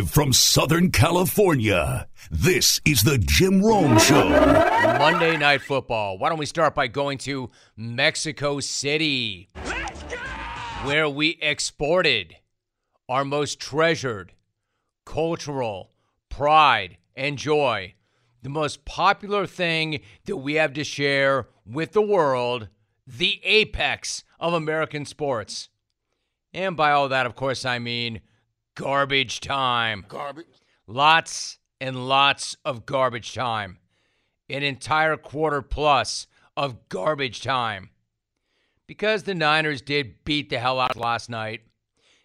Live from Southern California, this is the Jim Rome Show. Monday Night Football. Why don't we start by going to Mexico City, where we exported our most treasured cultural pride and joy, the most popular thing that we have to share with the world, the apex of American sports. And by all that, of course, I mean garbage time. Garbage. Lots and lots of garbage time. An entire quarter plus of garbage time. Because the Niners did beat the hell out last night,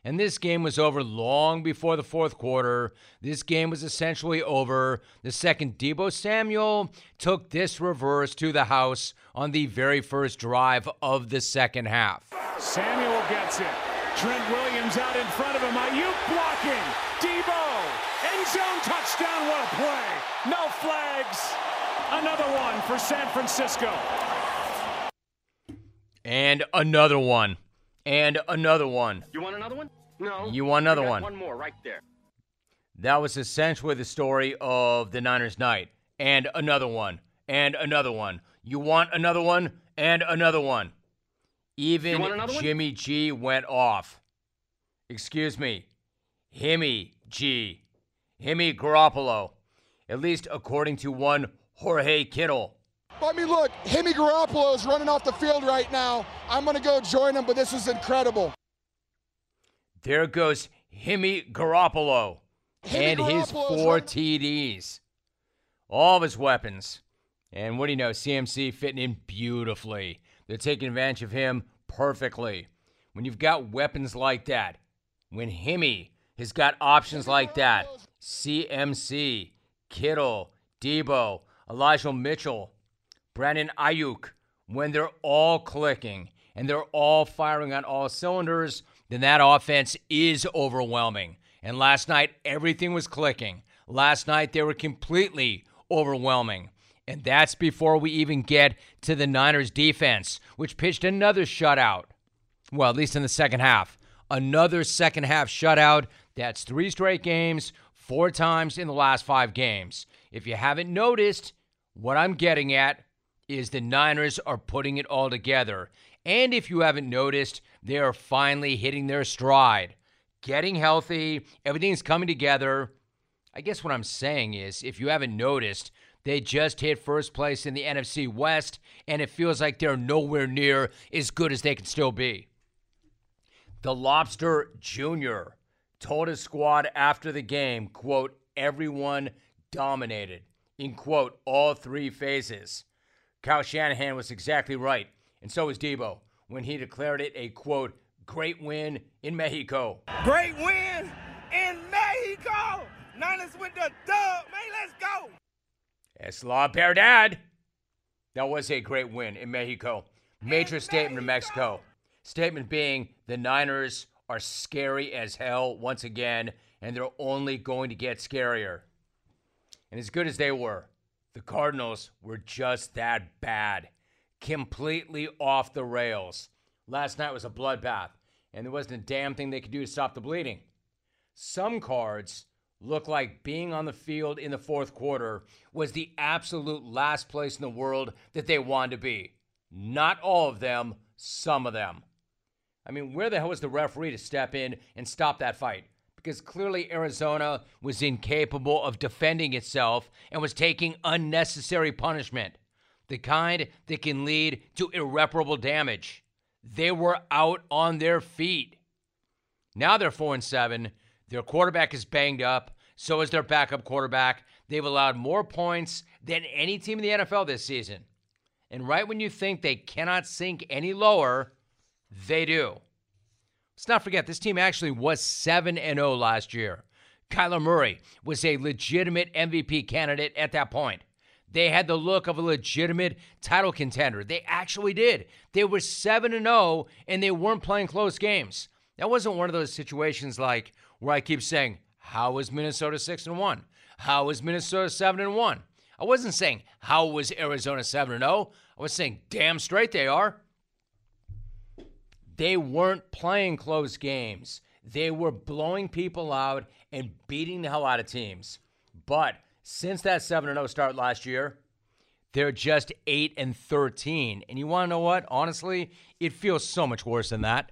and this game was over long before the fourth quarter. This game was essentially over the second Deebo Samuel took this reverse to the house on the very first drive of the second half. Samuel gets it. Trent Williams out in front of him. Aiyuk blocking. Deebo. End zone touchdown. What a play. No flags. Another one for San Francisco. And another one. And another one. You want another one? No. You want another one. One more right there. That was essentially the story of the Niners night. And another one. And another one. You want another one? And another one. Even want another one? Jimmy G went off. Excuse me. Himmy G. Himmy Garoppolo. At least according to one Jorge Kittle. I mean, look, Hemi Garoppolo is running off the field right now. I'm going to go join him, but this is incredible. There goes Himmy Garoppolo Hemi and his four run- TDs. All of his weapons. And what do you know? CMC fitting in beautifully. They're taking advantage of him perfectly. When you've got weapons like that, when Himmy has got options like that, CMC, Kittle, Deebo, Elijah Mitchell, Brandon Aiyuk, when they're all clicking and they're all firing on all cylinders, then that offense is overwhelming. And last night, everything was clicking. Last night, they were completely overwhelming. And that's before we even get to the Niners defense, which pitched another shutout. Well, at least in the second half. Another second half shutout. That's three straight games, four times in the last five games. If you haven't noticed, what I'm getting at is the Niners are putting it all together. And if you haven't noticed, they are finally hitting their stride, getting healthy, everything's coming together. I guess what I'm saying is, if you haven't noticed, they just hit first place in the NFC West, and it feels like they're nowhere near as good as they can still be. The Lobster Jr. told his squad after the game, quote, everyone dominated, in quote, all three phases. Kyle Shanahan was exactly right, and so was Deebo when he declared it a, quote, great win in Mexico. Great win in Mexico. Niners with the dub, man. Let's go. Es la verdad. That was a great win in Mexico. Major statement in Mexico. Statement being the Niners are scary as hell once again, and they're only going to get scarier. And as good as they were, the Cardinals were just that bad. Completely off the rails. Last night was a bloodbath, and there wasn't a damn thing they could do to stop the bleeding. Some cards look like being on the field in the fourth quarter was the absolute last place in the world that they wanted to be. Not all of them, some of them. I mean, where the hell was the referee to step in and stop that fight? Because clearly Arizona was incapable of defending itself and was taking unnecessary punishment, the kind that can lead to irreparable damage. They were out on their feet. Now they're 4 and 7. Their quarterback is banged up. So is their backup quarterback. They've allowed more points than any team in the NFL this season. And right when you think they cannot sink any lower, they do. Let's not forget, this team actually was 7 and 0 last year. Kyler Murray was a legitimate MVP candidate at that point. They had the look of a legitimate title contender. They actually did. They were 7 and 0 and they weren't playing close games. That wasn't one of those situations like where I keep saying, "How was Minnesota 6 and 1? How was Minnesota 7 and 1?" I wasn't saying, "How was Arizona 7 and 0?" I was saying, "Damn straight they are." They weren't playing close games. They were blowing people out and beating the hell out of teams. But since that 7 0 start last year, they're just 8 and 13. And you want to know what? Honestly, it feels so much worse than that.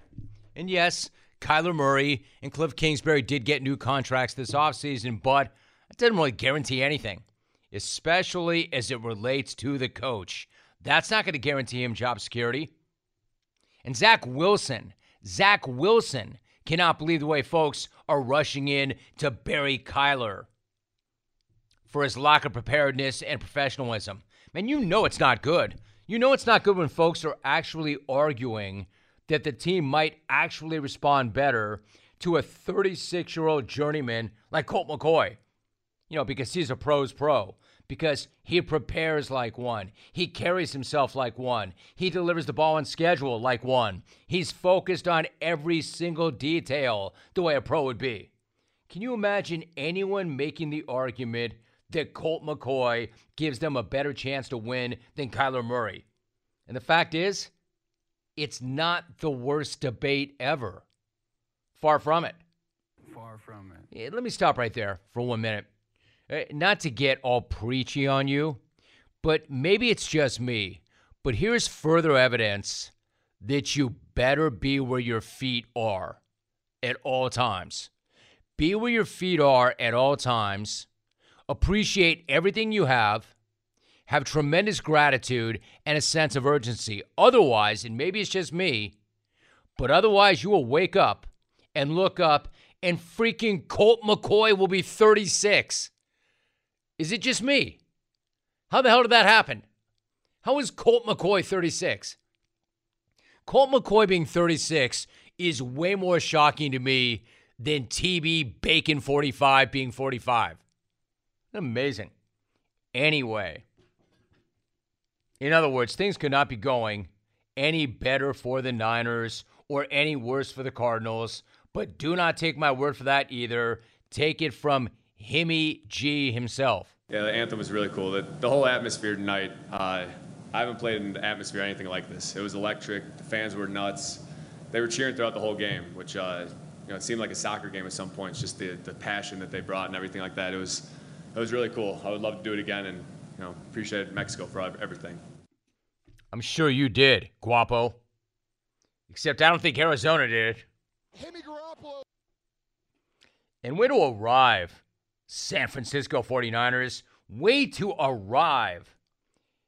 And yes, Kyler Murray and Cliff Kingsbury did get new contracts this offseason, but that didn't really guarantee anything, especially as it relates to the coach. That's not going to guarantee him job security. And Zach Wilson, Zach Wilson cannot believe the way folks are rushing in to bury Kyler for his lack of preparedness and professionalism. Man, you know it's not good. You know it's not good when folks are actually arguing that the team might actually respond better to a 36 year old journeyman like Colt McCoy. You know, because he's a pro's pro, because he prepares like one, he carries himself like one, he delivers the ball on schedule like one, he's focused on every single detail the way a pro would be. Can you imagine anyone making the argument that Colt McCoy gives them a better chance to win than Kyler Murray? And the fact is, it's not the worst debate ever. Far from it. Far from it. Yeah, let me stop right there for one minute. Uh, not to get all preachy on you, but maybe it's just me. But here's further evidence that you better be where your feet are at all times. Be where your feet are at all times. Appreciate everything you have. Have tremendous gratitude and a sense of urgency. Otherwise, and maybe it's just me, but otherwise, you will wake up and look up, and freaking Colt McCoy will be 36. Is it just me? How the hell did that happen? How is Colt McCoy 36? Colt McCoy being 36 is way more shocking to me than TB Bacon 45 being 45. Amazing. Anyway, in other words, things could not be going any better for the Niners or any worse for the Cardinals, but do not take my word for that either. Take it from Himmy G himself. Yeah, the anthem was really cool. The, the whole atmosphere tonight, uh, I haven't played in the atmosphere anything like this. It was electric. The fans were nuts. They were cheering throughout the whole game, which uh, you know, it seemed like a soccer game at some points. Just the, the passion that they brought and everything like that. It was it was really cool. I would love to do it again, and you know, appreciate Mexico for everything. I'm sure you did, Guapo. Except I don't think Arizona did. And way to arrive, San Francisco 49ers. Way to arrive.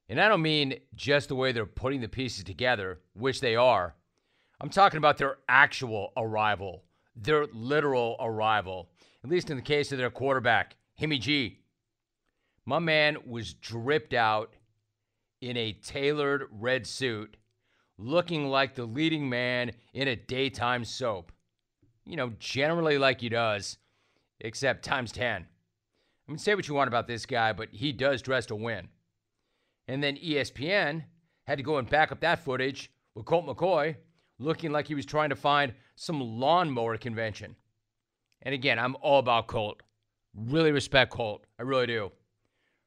And I don't mean just the way they're putting the pieces together, which they are. I'm talking about their actual arrival, their literal arrival, at least in the case of their quarterback, Himmy G. My man was dripped out in a tailored red suit, looking like the leading man in a daytime soap. You know, generally like he does, except times 10. I mean, say what you want about this guy, but he does dress to win. And then ESPN had to go and back up that footage with Colt McCoy looking like he was trying to find some lawnmower convention. And again, I'm all about Colt. Really respect Colt. I really do.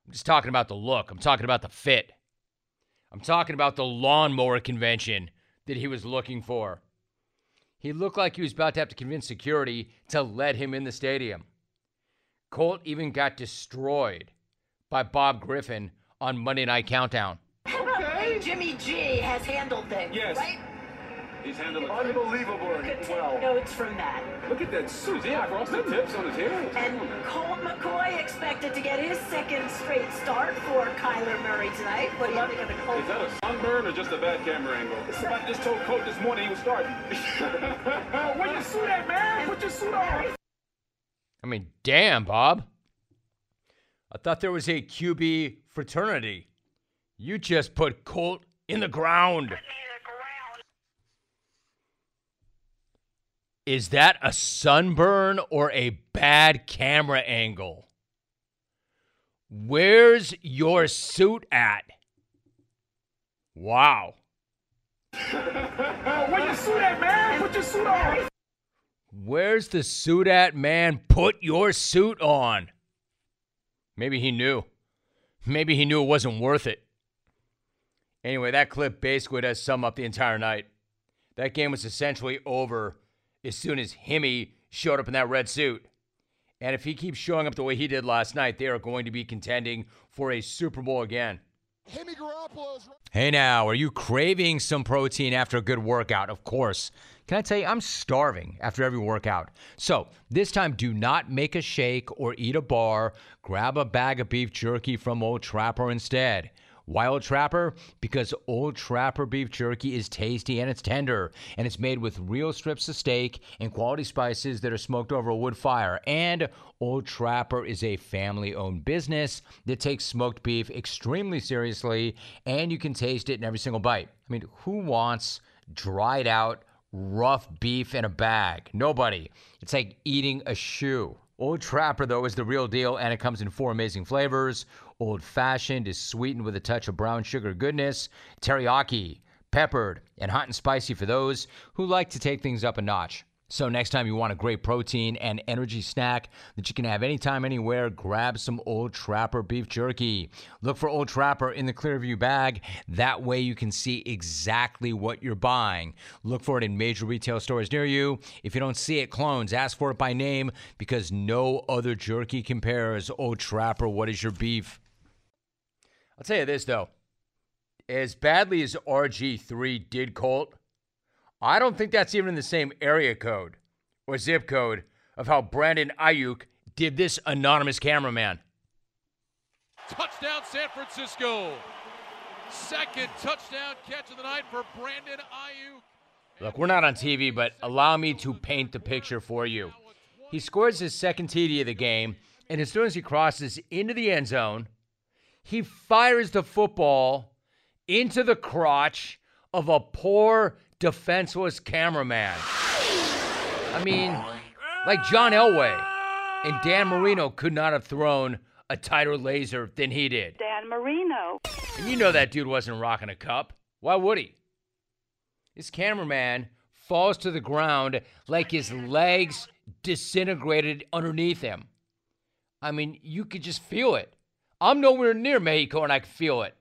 I'm just talking about the look. I'm talking about the fit. I'm talking about the lawnmower convention that he was looking for. He looked like he was about to have to convince security to let him in the stadium. Colt even got destroyed by Bob Griffin on Monday Night Countdown. Okay. Jimmy G has handled things, Yes. right? He's handled it Unbelievable. You could take Well, notes from that. Look at that suit. Yeah, frosted tips on his hair. And Colt McCoy expected to get his second straight start for Kyler Murray tonight. What do you think of the Colt? Is that a sunburn or just a bad camera angle? Somebody just told Coach this morning he was starting. Where your suit at, man? Put your suit on. I mean, damn, Bob. I thought there was a QB fraternity. You just put Colt in the ground. Is that a sunburn or a bad camera angle? Where's your suit at? Wow. Where your suit at, man? Put your suit on. Where's the suit at, man? Put your suit on. Maybe he knew. Maybe he knew it wasn't worth it. Anyway, that clip basically does sum up the entire night. That game was essentially over as soon as Hemi showed up in that red suit. And if he keeps showing up the way he did last night, they are going to be contending for a Super Bowl again. Hey now, are you craving some protein after a good workout? Of course. Can I tell you, I'm starving after every workout. So this time, do not make a shake or eat a bar. Grab a bag of beef jerky from Old Trapper instead. Why Old Trapper? Because Old Trapper beef jerky is tasty and it's tender, and it's made with real strips of steak and quality spices that are smoked over a wood fire. And Old Trapper is a family owned business that takes smoked beef extremely seriously, and you can taste it in every single bite. I mean, who wants dried out, rough beef in a bag? Nobody. It's like eating a shoe. Old Trapper, though, is the real deal, and it comes in four amazing flavors. Old fashioned is sweetened with a touch of brown sugar goodness, teriyaki, peppered, and hot and spicy for those who like to take things up a notch. So, next time you want a great protein and energy snack that you can have anytime, anywhere, grab some Old Trapper beef jerky. Look for Old Trapper in the Clearview bag. That way you can see exactly what you're buying. Look for it in major retail stores near you. If you don't see it, clones, ask for it by name because no other jerky compares. Old Trapper, what is your beef? I'll tell you this, though. As badly as RG3 did Colt, I don't think that's even in the same area code or zip code of how Brandon Aiyuk did this anonymous cameraman. Touchdown, San Francisco. Second touchdown catch of the night for Brandon Aiyuk. Look, we're not on TV, but allow me to paint the picture for you. He scores his second TD of the game, and as soon as he crosses into the end zone, he fires the football into the crotch of a poor defenseless cameraman. I mean, like John Elway and Dan Marino could not have thrown a tighter laser than he did. Dan Marino. And you know that dude wasn't rocking a cup. Why would he? This cameraman falls to the ground like his legs disintegrated underneath him. I mean, you could just feel it. I'm nowhere near Mexico and I can feel it.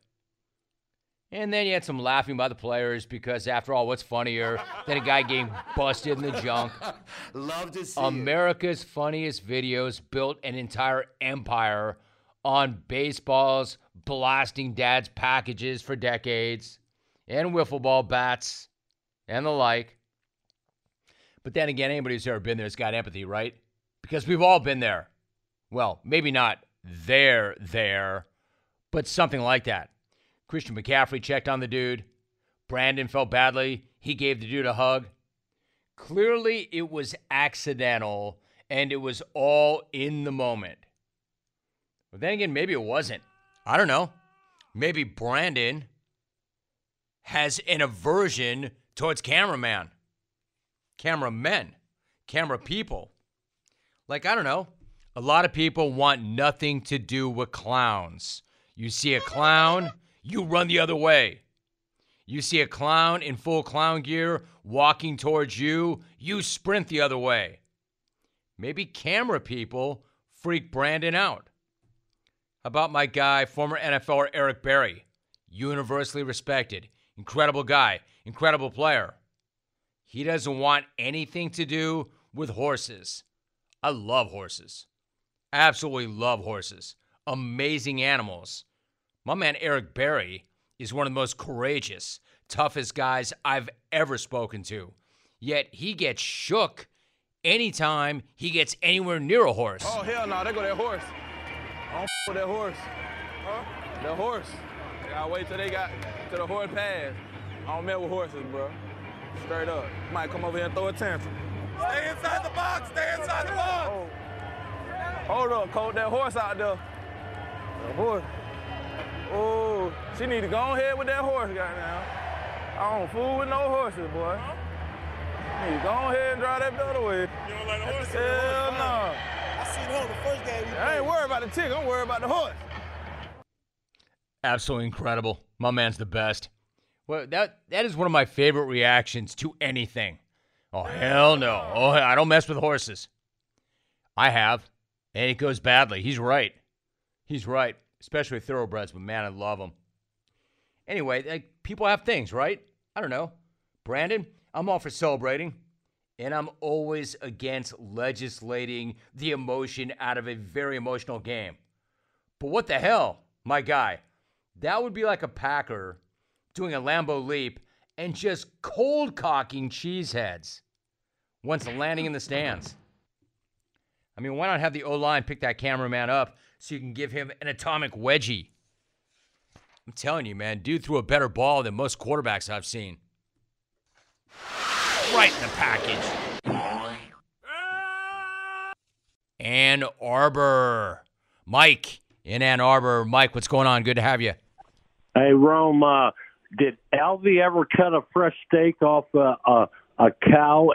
And then you had some laughing by the players because, after all, what's funnier than a guy getting busted in the junk? Love to see America's it. funniest videos built an entire empire on baseballs blasting dad's packages for decades and wiffle ball bats and the like. But then again, anybody who's ever been there has got empathy, right? Because we've all been there. Well, maybe not there, there, but something like that. Christian McCaffrey checked on the dude. Brandon felt badly. He gave the dude a hug. Clearly, it was accidental and it was all in the moment. But then again, maybe it wasn't. I don't know. Maybe Brandon has an aversion towards cameraman, cameramen, camera people. Like, I don't know. A lot of people want nothing to do with clowns. You see a clown, you run the other way. You see a clown in full clown gear walking towards you, you sprint the other way. Maybe camera people freak Brandon out. How about my guy, former NFLer Eric Berry? Universally respected, incredible guy, incredible player. He doesn't want anything to do with horses. I love horses. Absolutely love horses. Amazing animals. My man Eric Berry is one of the most courageous, toughest guys I've ever spoken to. Yet he gets shook anytime he gets anywhere near a horse. Oh, hell no, they go that horse. I don't f- with that horse. Huh? That horse. I wait till they got to the horse pass. I don't mess with horses, bro. Straight up. Might come over here and throw a tantrum. Stay inside the box. Stay inside the box. Oh. Hold up, Colt. That horse out there. That horse. Oh, she need to go ahead with that horse, goddamn. I don't fool with no horses, boy. Need to go ahead and drive that the other way. You don't like the horse? Hell no. I seen her the first game. I ain't worried about the tick. I'm worried about the horse. Absolutely incredible. My man's the best. Well, that that is one of my favorite reactions to anything. Oh hell no! Oh, I don't mess with horses. I have, and it goes badly. He's right. He's right, especially thoroughbreds. But man, I love them. Anyway, like, people have things, right? I don't know. Brandon, I'm all for celebrating. And I'm always against legislating the emotion out of a very emotional game. But what the hell, my guy? That would be like a Packer doing a Lambeau leap and just cold cocking cheeseheads once landing in the stands. I mean, why not have the O line pick that cameraman up so you can give him an atomic wedgie? I'm telling you, man, dude threw a better ball than most quarterbacks I've seen. Right in the package. Ann Arbor. Mike in Ann Arbor. Mike, what's going on? Good to have you. Hey, Rome, uh, did Alvy ever cut a fresh steak off a, a, a cow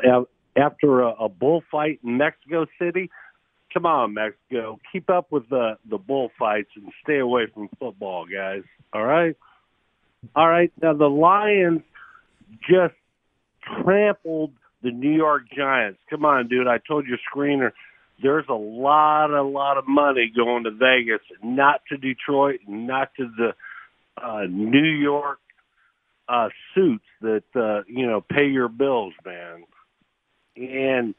after a, a bullfight in Mexico City? Come on, Mexico. Keep up with the, the bullfights and stay away from football, guys. All right? All right. Now, the Lions just trampled the New York Giants. Come on, dude. I told your screener there's a lot, a lot of money going to Vegas, not to Detroit, not to the uh, New York uh, suits that uh, you know pay your bills, man. And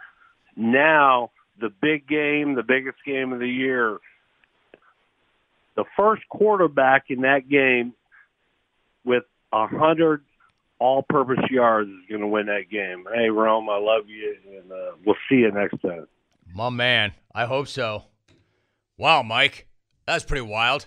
now the big game, the biggest game of the year. The first quarterback in that game with a hundred all-purpose yards is going to win that game. Hey, Rome, I love you, and uh, we'll see you next time. My man, I hope so. Wow, Mike, that's pretty wild.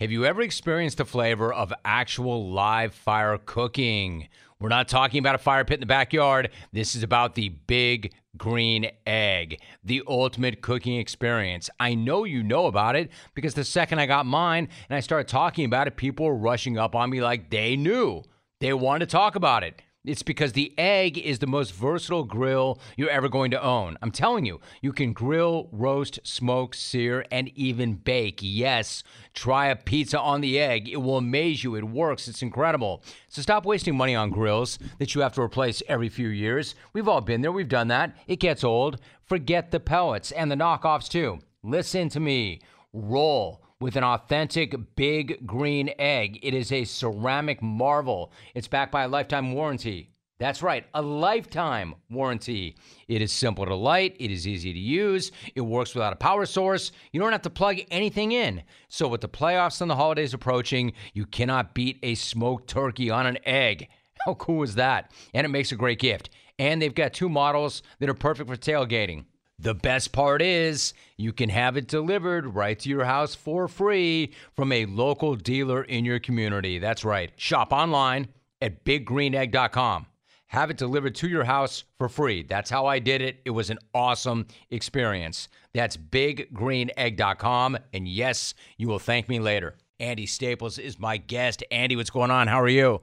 Have you ever experienced the flavor of actual live fire cooking? We're not talking about a fire pit in the backyard. This is about the big green egg, the ultimate cooking experience. I know you know about it because the second I got mine and I started talking about it, people were rushing up on me like they knew. They wanted to talk about it. It's because the egg is the most versatile grill you're ever going to own. I'm telling you, you can grill, roast, smoke, sear, and even bake. Yes, try a pizza on the egg. It will amaze you. It works. It's incredible. So stop wasting money on grills that you have to replace every few years. We've all been there. We've done that. It gets old. Forget the pellets and the knockoffs too. Listen to me. Roll with an authentic big green egg. It is a ceramic marvel. It's backed by a lifetime warranty. That's right, a lifetime warranty. It is simple to light, it is easy to use, it works without a power source. You don't have to plug anything in. So, with the playoffs and the holidays approaching, you cannot beat a smoked turkey on an egg. How cool is that? And it makes a great gift. And they've got two models that are perfect for tailgating. The best part is you can have it delivered right to your house for free from a local dealer in your community. That's right. Shop online at biggreenegg.com. Have it delivered to your house for free. That's how I did it. It was an awesome experience. That's biggreenegg.com. And yes, you will thank me later. Andy Staples is my guest. Andy, what's going on? How are you?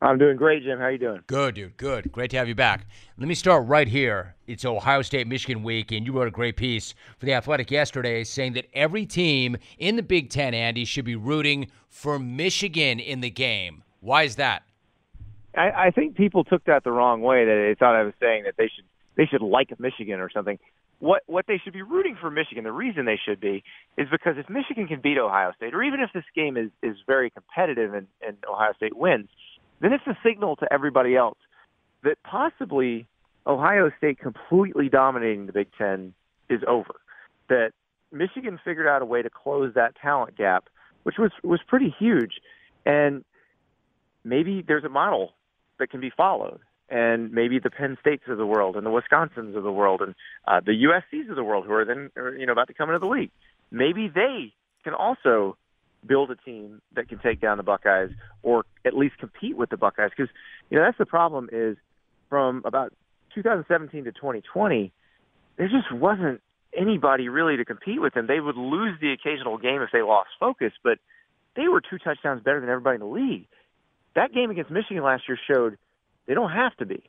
I'm doing great, Jim. How are you doing? Good, dude. Good. Great to have you back. Let me start right here. It's Ohio State Michigan week, and you wrote a great piece for the Athletic yesterday saying that every team in the Big Ten, Andy, should be rooting for Michigan in the game. Why is that? I, I think people took that the wrong way. That they thought I was saying that they should they should like Michigan or something. What what they should be rooting for Michigan. The reason they should be is because if Michigan can beat Ohio State, or even if this game is is very competitive and, and Ohio State wins then it's a signal to everybody else that possibly Ohio State completely dominating the Big Ten is over. That Michigan figured out a way to close that talent gap, which was was pretty huge, and maybe there's a model that can be followed. And maybe the Penn States of the world, and the Wisconsins of the world, and uh, the USC's of the world, who are then you know about to come into the league, maybe they can also build a team that can take down the Buckeyes or at least compete with the Buckeyes. Because you know that's the problem is from about 2017 to 2020, there just wasn't anybody really to compete with them. They would lose the occasional game if they lost focus, but they were two touchdowns better than everybody in the league. That game against Michigan last year showed they don't have to be.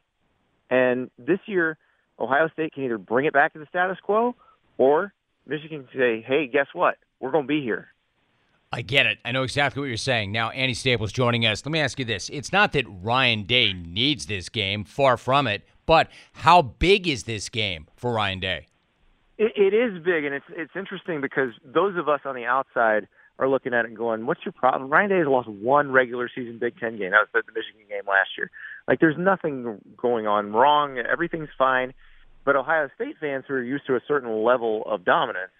And this year, Ohio State can either bring it back to the status quo or Michigan can say, hey, guess what? We're going to be here. I get it. I know exactly what you're saying. Now, Andy Staples joining us. Let me ask you this. It's not that Ryan Day needs this game, far from it, but how big is this game for Ryan Day? it, it is big, and it's it's interesting because those of us on the outside are looking at it and going, "What's your problem?" Ryan Day has lost one regular season Big Ten game. That was the, the Michigan game last year. Like there's nothing going on wrong. Everything's fine. But Ohio State fans who are used to a certain level of dominance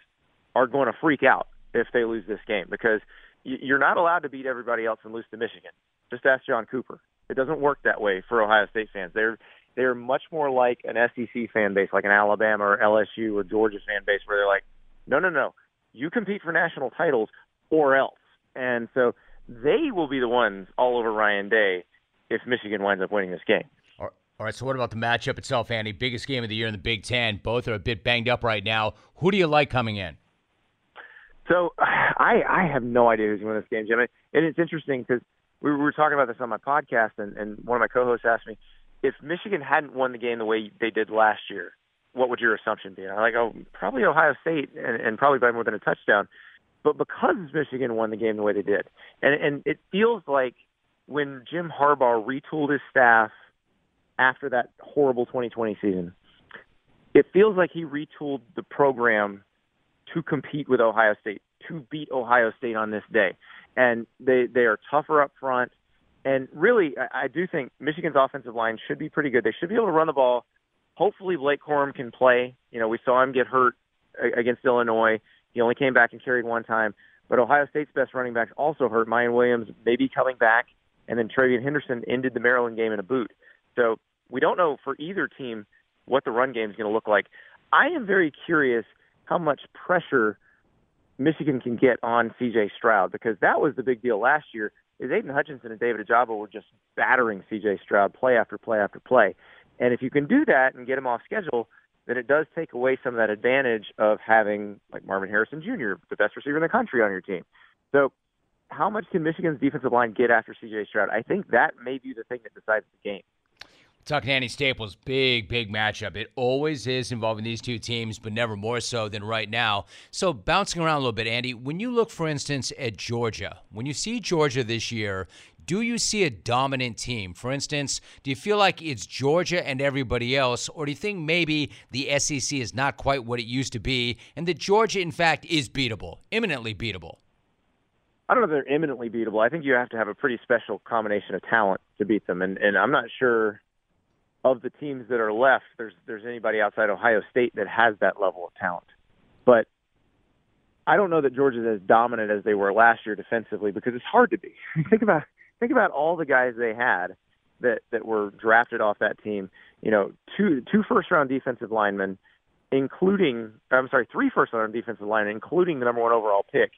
are going to freak out if they lose this game because you're not allowed to beat everybody else and lose to Michigan. Just ask John Cooper. It doesn't work that way for Ohio State fans. They're they're much more like an SEC fan base, like an Alabama or LSU or Georgia fan base, where they're like, no, no, no, you compete for national titles or else. And so they will be the ones all over Ryan Day if Michigan winds up winning this game. All right, so what about the matchup itself, Andy? Biggest game of the year in the Big Ten. Both are a bit banged up right now. Who do you like coming in? So I I have no idea who's going to win this game, Jim. And it's interesting because we were talking about this on my podcast, and, and one of my co-hosts asked me if Michigan hadn't won the game the way they did last year, what would your assumption be? And I'm like, oh, probably Ohio State, and, and probably by more than a touchdown. But because Michigan won the game the way they did, and and it feels like when Jim Harbaugh retooled his staff after that horrible 2020 season, it feels like he retooled the program to compete with Ohio State, to beat Ohio State on this day. And they they are tougher up front. And really, I, I do think Michigan's offensive line should be pretty good. They should be able to run the ball. Hopefully, Blake Corum can play. You know, we saw him get hurt against Illinois. He only came back and carried one time. But Ohio State's best running backs also hurt. Miyan Williams may be coming back, and then TreVeyon Henderson ended the Maryland game in a boot. So we don't know for either team what the run game is going to look like. I am very curious how much pressure Michigan can get on C.J. Stroud because that was the big deal last year. Is Aidan Hutchinson and David Ojabo were just battering C.J. Stroud play after play after play, and if you can do that and get him off schedule, then it does take away some of that advantage of having like Marvin Harrison Jr., the best receiver in the country, on your team. So, how much can Michigan's defensive line get after C.J. Stroud? I think that may be the thing that decides the game. To Andy Staples, big, big matchup. It always is involving these two teams, but never more so than right now. So, bouncing around a little bit, Andy, when you look, for instance, at Georgia, when you see Georgia this year, do you see a dominant team? For instance, do you feel like it's Georgia and everybody else, or do you think maybe the SEC is not quite what it used to be, and that Georgia, in fact, is beatable, imminently beatable? I don't know if they're imminently beatable. I think you have to have a pretty special combination of talent to beat them, and, and I'm not sure of the teams that are left, there's there's anybody outside Ohio State that has that level of talent. But I don't know that Georgia's as dominant as they were last year defensively because it's hard to be. think about think about all the guys they had that that were drafted off that team. You know, two two first round defensive linemen, including I'm sorry, three first round defensive linemen, including the number one overall pick.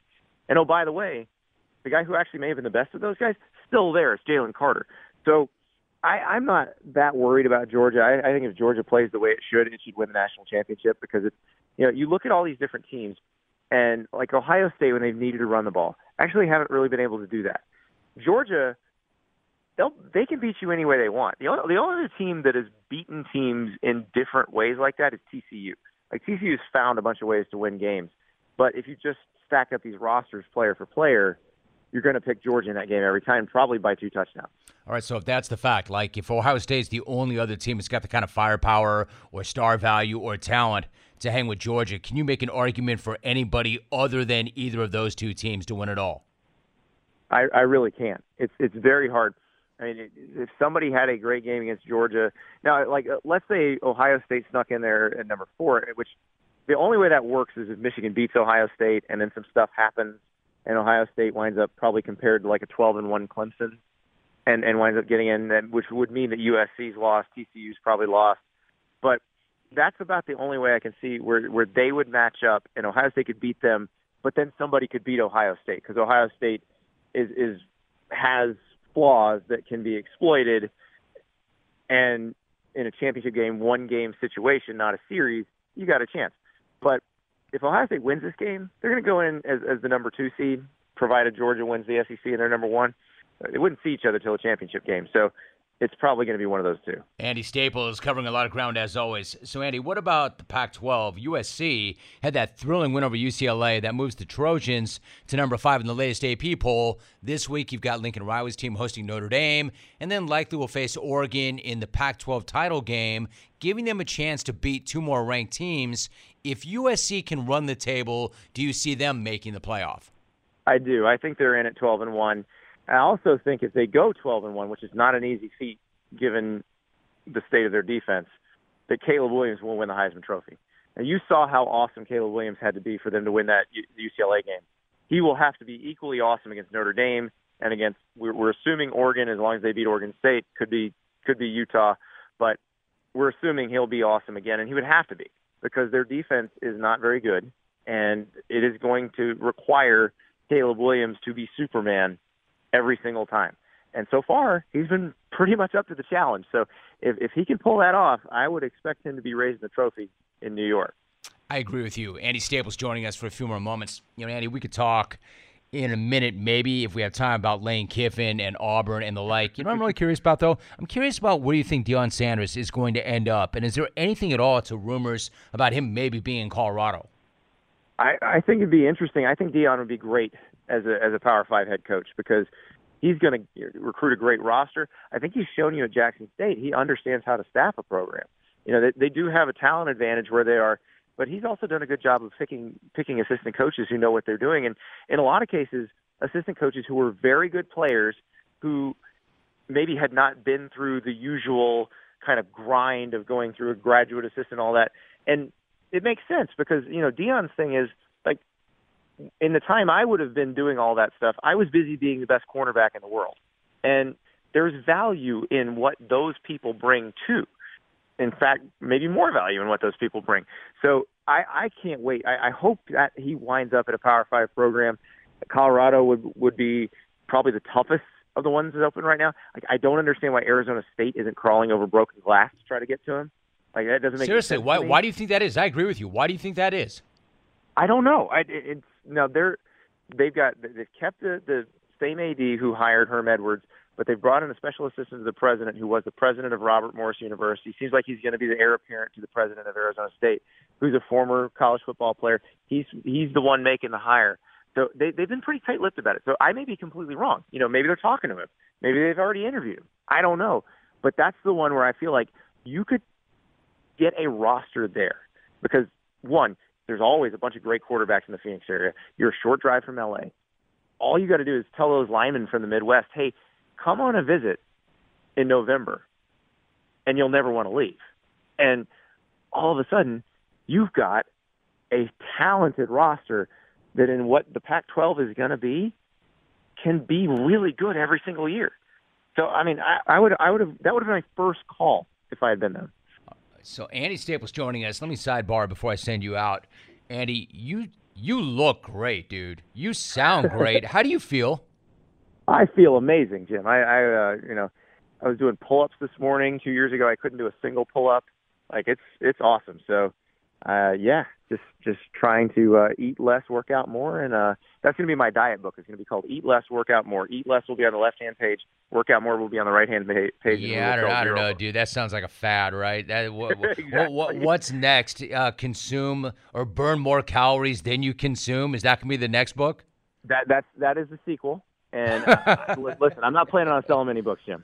And oh, by the way, the guy who actually may have been the best of those guys still there is Jalen Carter. So I, I'm not that worried about Georgia. I, I think if Georgia plays the way it should, it should win the national championship because it's you know you look at all these different teams and like Ohio State when they've needed to run the ball actually haven't really been able to do that. Georgia, they'll they can beat you any way they want. The only the only team that has beaten teams in different ways like that is TCU. Like TCU's found a bunch of ways to win games, but if you just stack up these rosters player for player, you're going to pick Georgia in that game every time, probably by two touchdowns. All right, so if that's the fact, like if Ohio State's the only other team that's got the kind of firepower or star value or talent to hang with Georgia, can you make an argument for anybody other than either of those two teams to win it all? I, I really can't. It's it's very hard. I mean, if somebody had a great game against Georgia, now, like uh, let's say Ohio State snuck in there at number four, which the only way that works is if Michigan beats Ohio State and then some stuff happens and Ohio State winds up probably compared to like a 12 and one Clemson, and and winds up getting in, which would mean that USC's lost, TCU's probably lost, but that's about the only way I can see where where they would match up, and Ohio State could beat them, but then somebody could beat Ohio State because Ohio State is is has flaws that can be exploited, and in a championship game, one game situation, not a series, you got a chance. But if Ohio State wins this game, they're going to go in as, as the number two seed, provided Georgia wins the SEC and they're number one. They wouldn't see each other till a championship game. So it's probably going to be one of those two. Andy Staples covering a lot of ground as always. So, Andy, what about the Pac 12? USC had that thrilling win over UCLA that moves the Trojans to number five in the latest AP poll. This week, you've got Lincoln Riley's team hosting Notre Dame, and then likely will face Oregon in the Pac 12 title game, giving them a chance to beat two more ranked teams. If USC can run the table, do you see them making the playoff? I do. I think they're in at 12 and 1. I also think if they go 12 and 1, which is not an easy feat given the state of their defense, that Caleb Williams will win the Heisman Trophy. And you saw how awesome Caleb Williams had to be for them to win that UCLA game. He will have to be equally awesome against Notre Dame and against. We're, we're assuming Oregon, as long as they beat Oregon State, could be could be Utah, but we're assuming he'll be awesome again, and he would have to be because their defense is not very good, and it is going to require Caleb Williams to be Superman every single time. And so far, he's been pretty much up to the challenge. So if, if he can pull that off, I would expect him to be raising the trophy in New York. I agree with you. Andy Staples joining us for a few more moments. You know, Andy, we could talk in a minute, maybe if we have time, about Lane Kiffin and Auburn and the like. You know, I'm really curious about though. I'm curious about where you think Deion Sanders is going to end up, and is there anything at all to rumors about him maybe being in Colorado? I, I think it'd be interesting. I think Deion would be great as a as a Power Five head coach because he's going to recruit a great roster. I think he's shown you at Jackson State he understands how to staff a program. You know, they, they do have a talent advantage where they are, but he's also done a good job of picking picking assistant coaches who know what they're doing, and in a lot of cases, assistant coaches who were very good players who maybe had not been through the usual kind of grind of going through a graduate assistant, all that, and it makes sense because you know Deion's thing is like in the time I would have been doing all that stuff, I was busy being the best cornerback in the world, and there's value in what those people bring too. In fact, maybe more value in what those people bring. So I, I can't wait. I, I hope that he winds up at a Power Five program. Colorado would would be probably the toughest of the ones that open right now. Like I don't understand why Arizona State isn't crawling over broken glass to try to get to him. Like that doesn't make seriously. Why? Why do you think that is? I agree with you. Why do you think that is? I don't know. I, it, it's no, they're they've got they've kept the the same AD who hired Herm Edwards, but they've brought in a special assistant to the president who was the president of Robert Morris University. Seems like he's going to be the heir apparent to the president of Arizona State, who's a former college football player. He's he's the one making the hire. So they they've been pretty tight-lipped about it. So I may be completely wrong. You know, maybe they're talking to him. Maybe they've already interviewed him. I don't know. But that's the one where I feel like you could get a roster there because one, there's always a bunch of great quarterbacks in the Phoenix area. You're a short drive from LA. All you got to do is tell those linemen from the Midwest, "Hey, come on a visit in November." And you'll never want to leave. And all of a sudden, you've got a talented roster that in what the Pac-12 is going to be can be really good every single year. So I mean, I, I would I would have that would have been my first call if I had been them. So Andy Staples joining us. Let me sidebar before I send you out. Andy, you you look great, dude. You sound great. How do you feel? I feel amazing, Jim. I, I uh, you know, I was doing pull-ups this morning. Two years ago, I couldn't do a single pull-up. Like it's it's awesome. So, uh, yeah, just just trying to uh, eat less, work out more, and uh, that's going to be my diet book. It's going to be called Eat Less, Work Out More. Eat less will be on the left-hand page. Work out more will be on the right-hand page. Yeah, I don't, I don't know, dude. That sounds like a fad, right? That what, what, Exactly. what, what's next? Uh, consume or burn more calories than you consume? Is that gonna be the next book? That that's that is the sequel. And listen, I'm not planning on selling many books, Jim.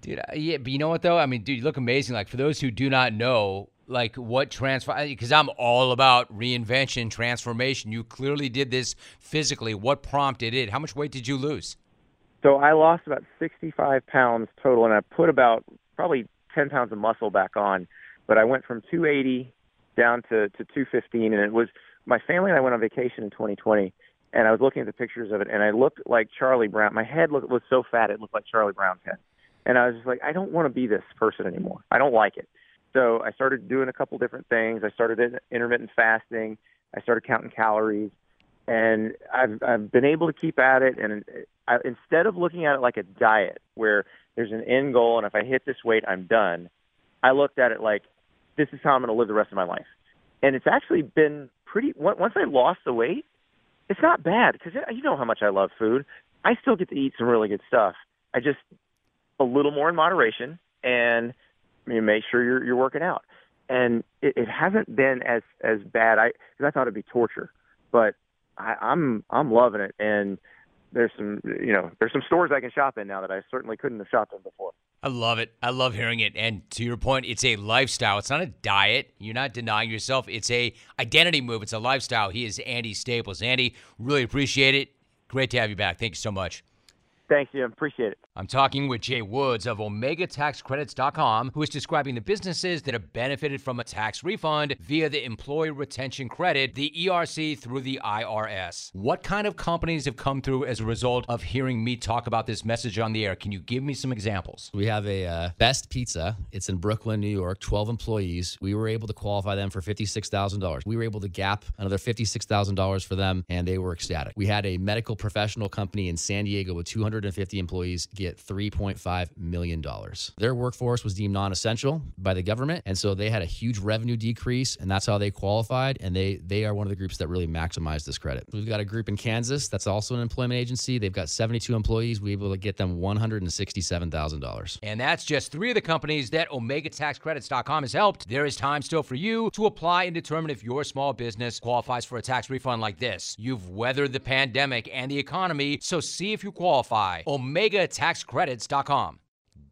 Dude, uh, yeah, but you know what though? I mean, dude, you look amazing. Like for those who do not know, like what transfer? Because I'm all about reinvention, transformation. You clearly did this physically. What prompted it? How much weight did you lose? So I lost about 65 pounds total, and I put about probably 10 pounds of muscle back on. But I went from 280 down to, to 215, and it was my family and I went on vacation in 2020, and I was looking at the pictures of it, and I looked like Charlie Brown. My head looked, was so fat it looked like Charlie Brown's head, and I was just like, I don't want to be this person anymore. I don't like it. So I started doing a couple different things. I started in- intermittent fasting. I started counting calories, and I've I've been able to keep at it. And I, instead of looking at it like a diet where there's an end goal, and if I hit this weight, I'm done, I looked at it like this is how I'm going to live the rest of my life. And it's actually been pretty. on- Once I lost the weight, it's not bad because you know how much I love food. I still get to eat some really good stuff. I just a little more in moderation and you make sure you're you're working out. And it, it hasn't been as as bad. I because I thought it'd be torture, but I, I'm I'm loving it. And there's some you know there's some stores I can shop in now that I certainly couldn't have shopped in before. I love it. I love hearing it. And to your point, it's a lifestyle. It's not a diet. You're not denying yourself. It's a identity move. It's a lifestyle. He is Andy Staples. Andy, really appreciate it. Great to have you back. Thank you so much. Thanks, Jim. Appreciate it. I'm talking with Jay Woods of OmegaTaxCredits.com, who is describing the businesses that have benefited from a tax refund via the Employee Retention Credit, the ERC, through the IRS. What kind of companies have come through as a result of hearing me talk about this message on the air? Can you give me some examples? We have a uh, Best Pizza. It's in Brooklyn, New York. 12 employees. We were able to qualify them for $56,000. We were able to gap another $56,000 for them, and they were ecstatic. We had a medical professional company in San Diego with 250 employees get $3.5 million. Their workforce was deemed non essential by the government, and so they had a huge revenue decrease, and that's how they qualified. And they, they are one of the groups that really maximized this credit. We've got a group in Kansas that's also an employment agency. They've got 72 employees. We were able to get them $167,000. And that's just three of the companies that OmegaTaxCredits.com has helped. There is time still for you to apply and determine if your small business qualifies for a tax refund like this. You've weathered the pandemic and the economy, so see if you qualify. OmegaTaxCredits.com.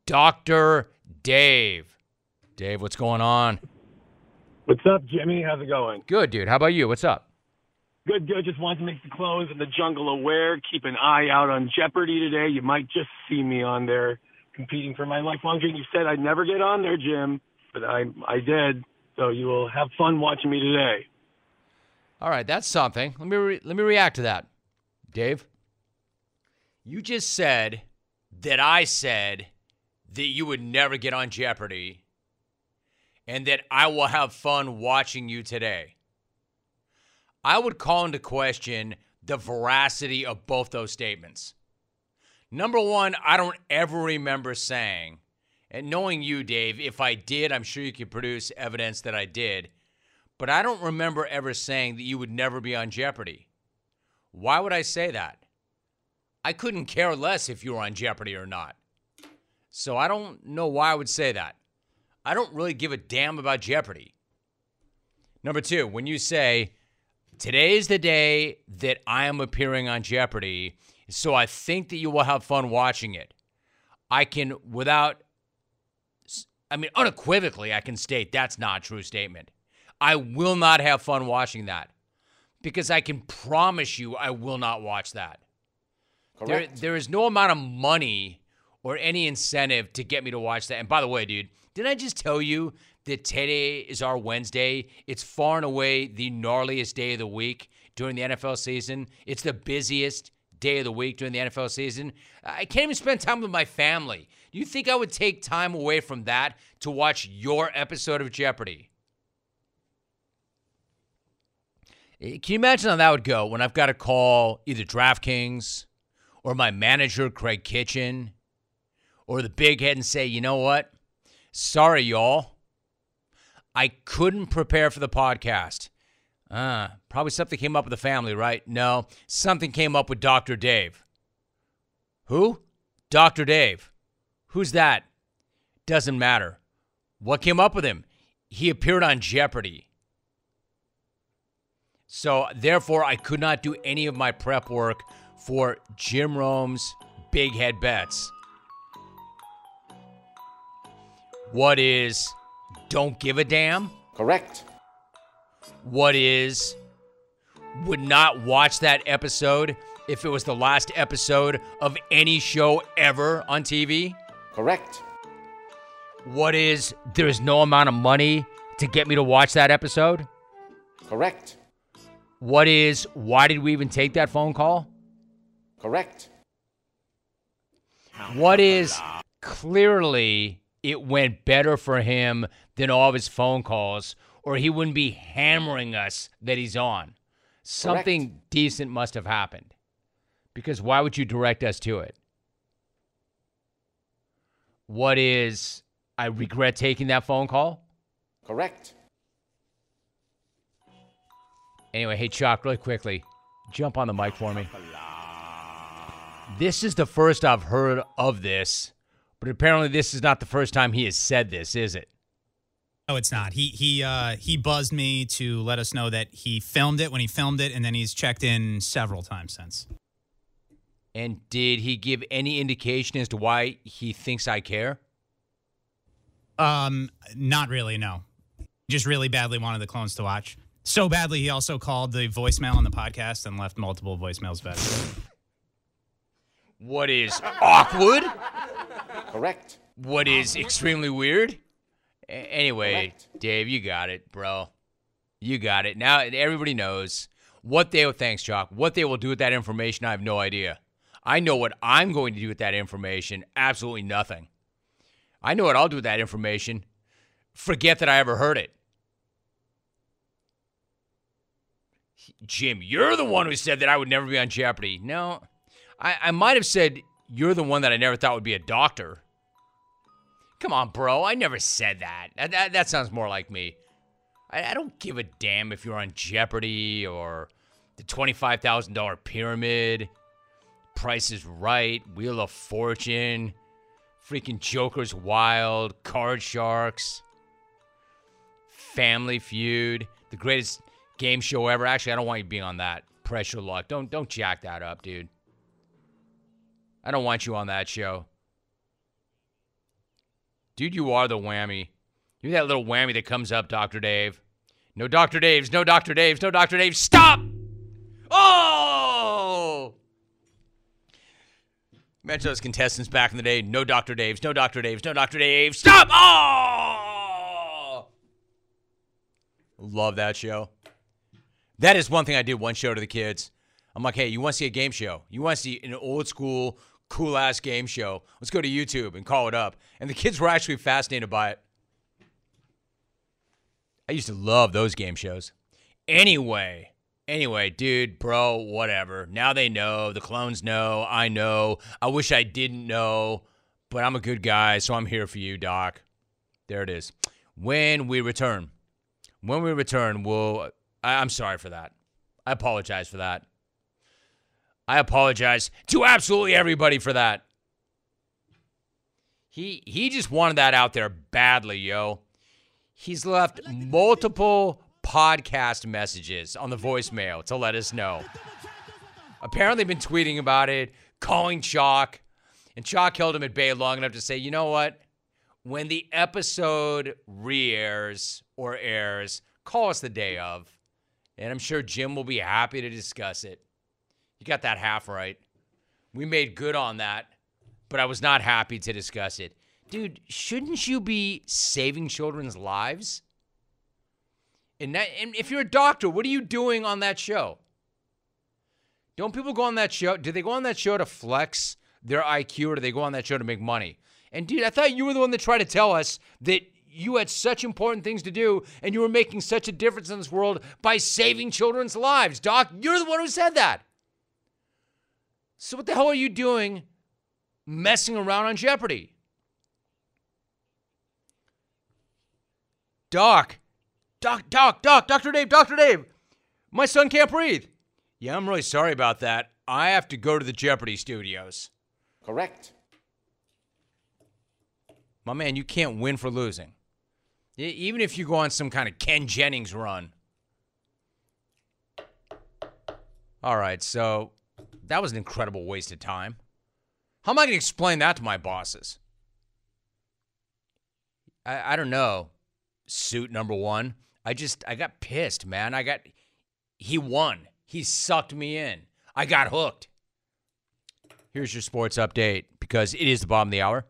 Dr. Dave. Dave, what's going on? What's up, Jimmy? How's it going? Good, dude. How about you? What's up? Good, good. Just wanted to make the clones and the jungle aware. Keep an eye out on Jeopardy today. You might just see me on there competing for my lifelong dream. You said I'd never get on there, Jim, but I I did. So you will have fun watching me today. All right, that's something. Let me re- let me react to that. Dave, you just said that I said that you would never get on Jeopardy and that I will have fun watching you today. I would call into question the veracity of both those statements. Number one, I don't ever remember saying, and knowing you, Dave, if I did, I'm sure you could produce evidence that I did, but I don't remember ever saying that you would never be on Jeopardy. Why would I say that? I couldn't care less if you were on Jeopardy or not. So I don't know why I would say that. I don't really give a damn about Jeopardy. Number two, when you say, today is the day that I am appearing on Jeopardy, so I think that you will have fun watching it. I can, without, I mean, unequivocally, I can state that's not a true statement. I will not have fun watching that because I can promise you I will not watch that. There, there is no amount of money or any incentive to get me to watch that. And by the way, dude, didn't I just tell you that today is our Wednesday? It's far and away the gnarliest day of the week during the NFL season. It's the busiest day of the week during the NFL season. I can't even spend time with my family. Do you think I would take time away from that to watch your episode of Jeopardy? Eh, can you imagine how that would go when I've got to call either DraftKings or my manager, Craig Kitchen, or the big head and say, you know what? Sorry, y'all. I couldn't prepare for the podcast. Uh, probably something came up with the family, right? No, something came up with Dr. Dave. Who? Dr. Dave. Who's that? Doesn't matter. What came up with him? He appeared on Jeopardy. So, therefore, I could not do any of my prep work for Jim Rome's Big Head Bets. What is don't give a damn? Correct. What is would not watch that episode if it was the last episode of any show ever on TV? Correct. What is there's no amount of money to get me to watch that episode? Correct. What is why did we even take that phone call? Correct. What is clearly it went better for him than all of his phone calls, or he wouldn't be hammering us that he's on. Something Correct. decent must have happened. Because why would you direct us to it? What is, I regret taking that phone call? Correct. Anyway, hey, Chuck, really quickly, jump on the mic for me. This is the first I've heard of this, but apparently this is not the first time he has said this, is it? No, it's not. He he uh, he buzzed me to let us know that he filmed it when he filmed it, and then he's checked in several times since. And did he give any indication as to why he thinks I care? Um, not really. No, just really badly wanted the clones to watch. So badly, he also called the voicemail on the podcast and left multiple voicemails back. What is awkward? Correct. What is extremely weird? A- anyway, Dave, you got it, bro. You got it. Now everybody knows what they will. Thanks, Jock. What they will do with that information, I have no idea. I know what I'm going to do with that information. Absolutely nothing. I know what I'll do with that information. Forget that I ever heard it. Jim, you're the one who said that I would never be on Jeopardy. No, I, I might have said you're the one that I never thought would be a doctor. Come on, bro. I never said that. That, that, that sounds more like me. I, I don't give a damn if you're on Jeopardy or the $25,000 pyramid, Price is Right, Wheel of Fortune, freaking Joker's Wild, Card Sharks, Family Feud, the greatest game show ever. Actually, I don't want you being on that. Press Your Luck. Don't don't jack that up, dude. I don't want you on that show. Dude, you are the whammy. You're that little whammy that comes up, Dr. Dave. No Dr. Daves, no Dr. Daves, no Dr. Daves. Stop! Oh! Imagine those contestants back in the day. No Dr. Daves, no Dr. Daves, no Dr. Daves. Stop! Oh! Love that show. That is one thing I did one show to the kids. I'm like, hey, you want to see a game show? You want to see an old school, cool ass game show? Let's go to YouTube and call it up. And the kids were actually fascinated by it. I used to love those game shows. Anyway, anyway, dude, bro, whatever. Now they know. The clones know. I know. I wish I didn't know, but I'm a good guy, so I'm here for you, Doc. There it is. When we return, when we return, we'll. I, I'm sorry for that. I apologize for that. I apologize to absolutely everybody for that. He he just wanted that out there badly, yo. He's left multiple podcast messages on the voicemail to let us know. Apparently been tweeting about it, calling Chalk, and Chalk held him at bay long enough to say, "You know what? When the episode re-airs or airs, call us the day of, and I'm sure Jim will be happy to discuss it." You got that half right. We made good on that, but I was not happy to discuss it. Dude, shouldn't you be saving children's lives? And, that, and if you're a doctor, what are you doing on that show? Don't people go on that show? Do they go on that show to flex their IQ or do they go on that show to make money? And dude, I thought you were the one that tried to tell us that you had such important things to do and you were making such a difference in this world by saving children's lives. Doc, you're the one who said that. So what the hell are you doing messing around on Jeopardy? Doc, Doc, Doc, Doc, Dr. Dave, Dr. Dave, my son can't breathe. Yeah, I'm really sorry about that. I have to go to the Jeopardy studios. Correct. My man, you can't win for losing. Even if you go on some kind of Ken Jennings run. All right, so that was an incredible waste of time. How am I going to explain that to my bosses? I, I don't know. Suit number one. I just, I got pissed, man. I got, he won. He sucked me in. I got hooked. Here's your sports update because it is the bottom of the hour.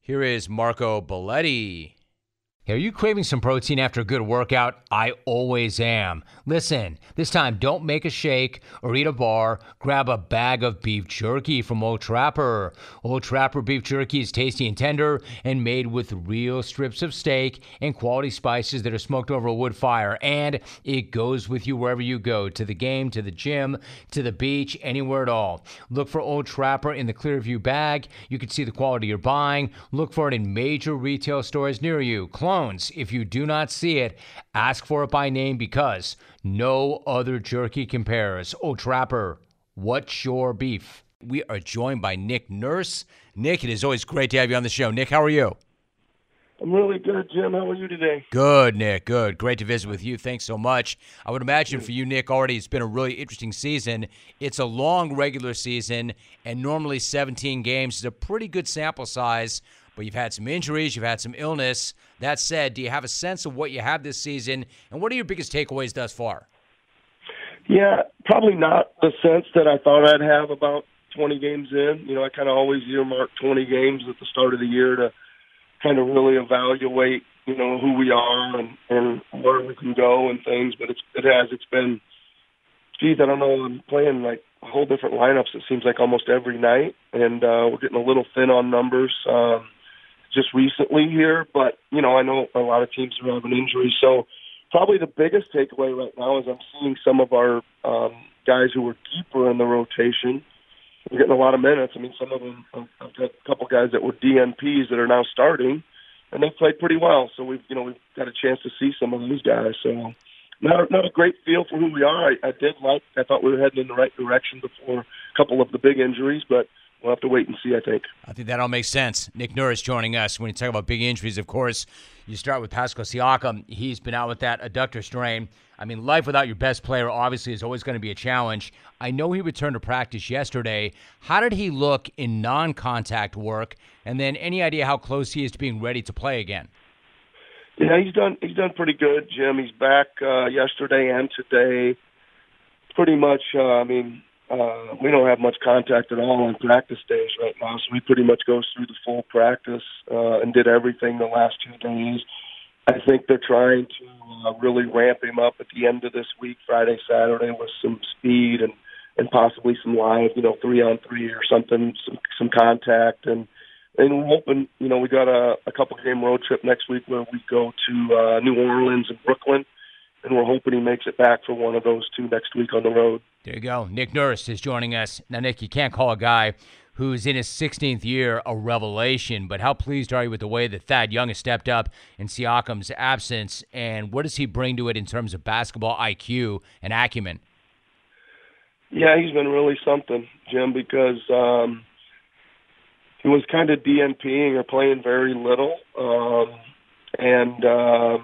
Here is Marco Belletti. Are you craving some protein after a good workout? I always am. Listen, this time don't make a shake or eat a bar. Grab a bag of beef jerky from Old Trapper. Old Trapper beef jerky is tasty and tender and made with real strips of steak and quality spices that are smoked over a wood fire. And it goes with you wherever you go to the game, to the gym, to the beach, anywhere at all. Look for Old Trapper in the Clearview bag. You can see the quality you're buying. Look for it in major retail stores near you. Clones, if you do not see it, ask for it by name because no other jerky compares. Oh, Trapper, what's your beef? We are joined by Nick Nurse. Nick, it is always great to have you on the show. Nick, how are you? I'm really good, Jim. How are you today? Good, Nick. Good. Great to visit with you. Thanks so much. I would imagine for you, Nick, already it's been a really interesting season. It's a long regular season, and normally 17 games is a pretty good sample size, but you've had some injuries, you've had some illness. That said, do you have a sense of what you have this season, and what are your biggest takeaways thus far? Yeah, probably not the sense that I thought I'd have about 20 games in. You know, I kind of always earmark 20 games at the start of the year to kind of really evaluate, you know, who we are and, and where we can go and things. But it's, it has, it's been, geez, I don't know, I'm playing like a whole different lineups. It seems like almost every night, and uh, we're getting a little thin on numbers um, just recently here. But you know, I know a lot of teams are having injuries, so probably the biggest takeaway right now is I'm seeing some of our um, guys who were deeper in the rotation. We're getting a lot of minutes. I mean, some of them. I've got a couple guys that were DNPs that are now starting, and they've played pretty well. So we've, you know, we've got a chance to see some of those guys. So not not a great feel for who we are. I, I did like. I thought we were heading in the right direction before a couple of the big injuries, but we'll have to wait and see. I think. I think that all makes sense. Nick Nurse joining us. When you talk about big injuries, of course, you start with Pascal Siakam. He's been out with that adductor strain. I mean, life without your best player obviously is always going to be a challenge. I know he returned to practice yesterday. How did he look in non-contact work? And then, any idea how close he is to being ready to play again? Yeah, he's done. He's done pretty good, Jim. He's back uh, yesterday and today. Pretty much. Uh, I mean, uh, we don't have much contact at all on practice days right now, so he pretty much goes through the full practice uh, and did everything the last two days. I think they're trying to uh, really ramp him up at the end of this week, Friday, Saturday, with some speed and and possibly some live, you know, three on three or something, some some contact and and we're hoping, you know, we got a, a couple game road trip next week where we go to uh, New Orleans and Brooklyn, and we're hoping he makes it back for one of those two next week on the road. There you go. Nick Nurse is joining us now. Nick, you can't call a guy who's in his 16th year a revelation, but how pleased are you with the way that Thad Young has stepped up in Siakam's absence, and what does he bring to it in terms of basketball IQ and acumen? Yeah, he's been really something, Jim, because. Um, he was kind of DNPing or playing very little, um, and uh,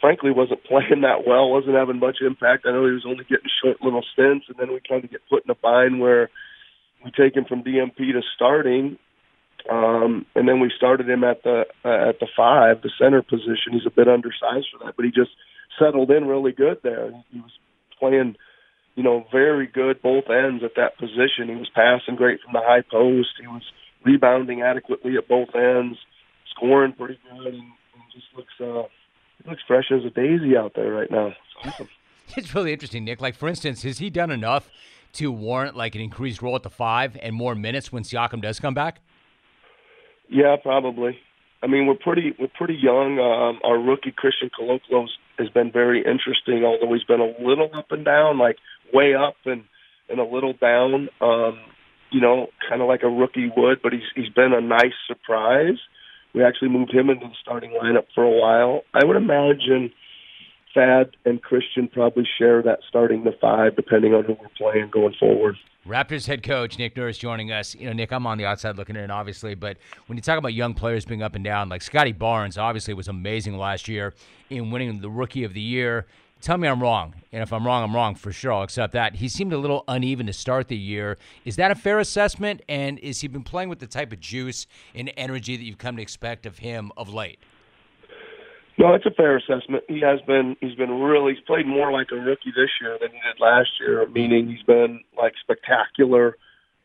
frankly wasn't playing that well. wasn't having much impact. I know he was only getting short little stints, and then we kind of get put in a bind where we take him from DNP to starting, um, and then we started him at the uh, at the five, the center position. He's a bit undersized for that, but he just settled in really good there. He was playing you know, very good both ends at that position. He was passing great from the high post. He was rebounding adequately at both ends, scoring pretty good, and, and just looks uh, looks fresh as a daisy out there right now. It's awesome. It's really interesting, Nick. Like for instance, has he done enough to warrant like an increased role at the five and more minutes when Siakam does come back? Yeah, probably. I mean, we're pretty we're pretty young. Um, our rookie Christian Koloko has been very interesting, although he's been a little up and down, like way up and and a little down. Um, you know, kind of like a rookie would, but he's he's been a nice surprise. We actually moved him into the starting lineup for a while. I would imagine Thad and Christian probably share that starting the five, depending on who we're playing going forward. Raptors head coach Nick Nurse joining us. You know, Nick, I'm on the outside looking in, obviously, but when you talk about young players being up and down, like Scottie Barnes, obviously was amazing last year in winning the Rookie of the Year. Tell me I'm wrong. And if I'm wrong, I'm wrong for sure. I'll accept that. He seemed a little uneven to start the year. Is that a fair assessment? And is he been playing with the type of juice and energy that you've come to expect of him of late? No, it's a fair assessment. He has been he's been really he's played more like a rookie this year than he did last year, meaning he's been like spectacular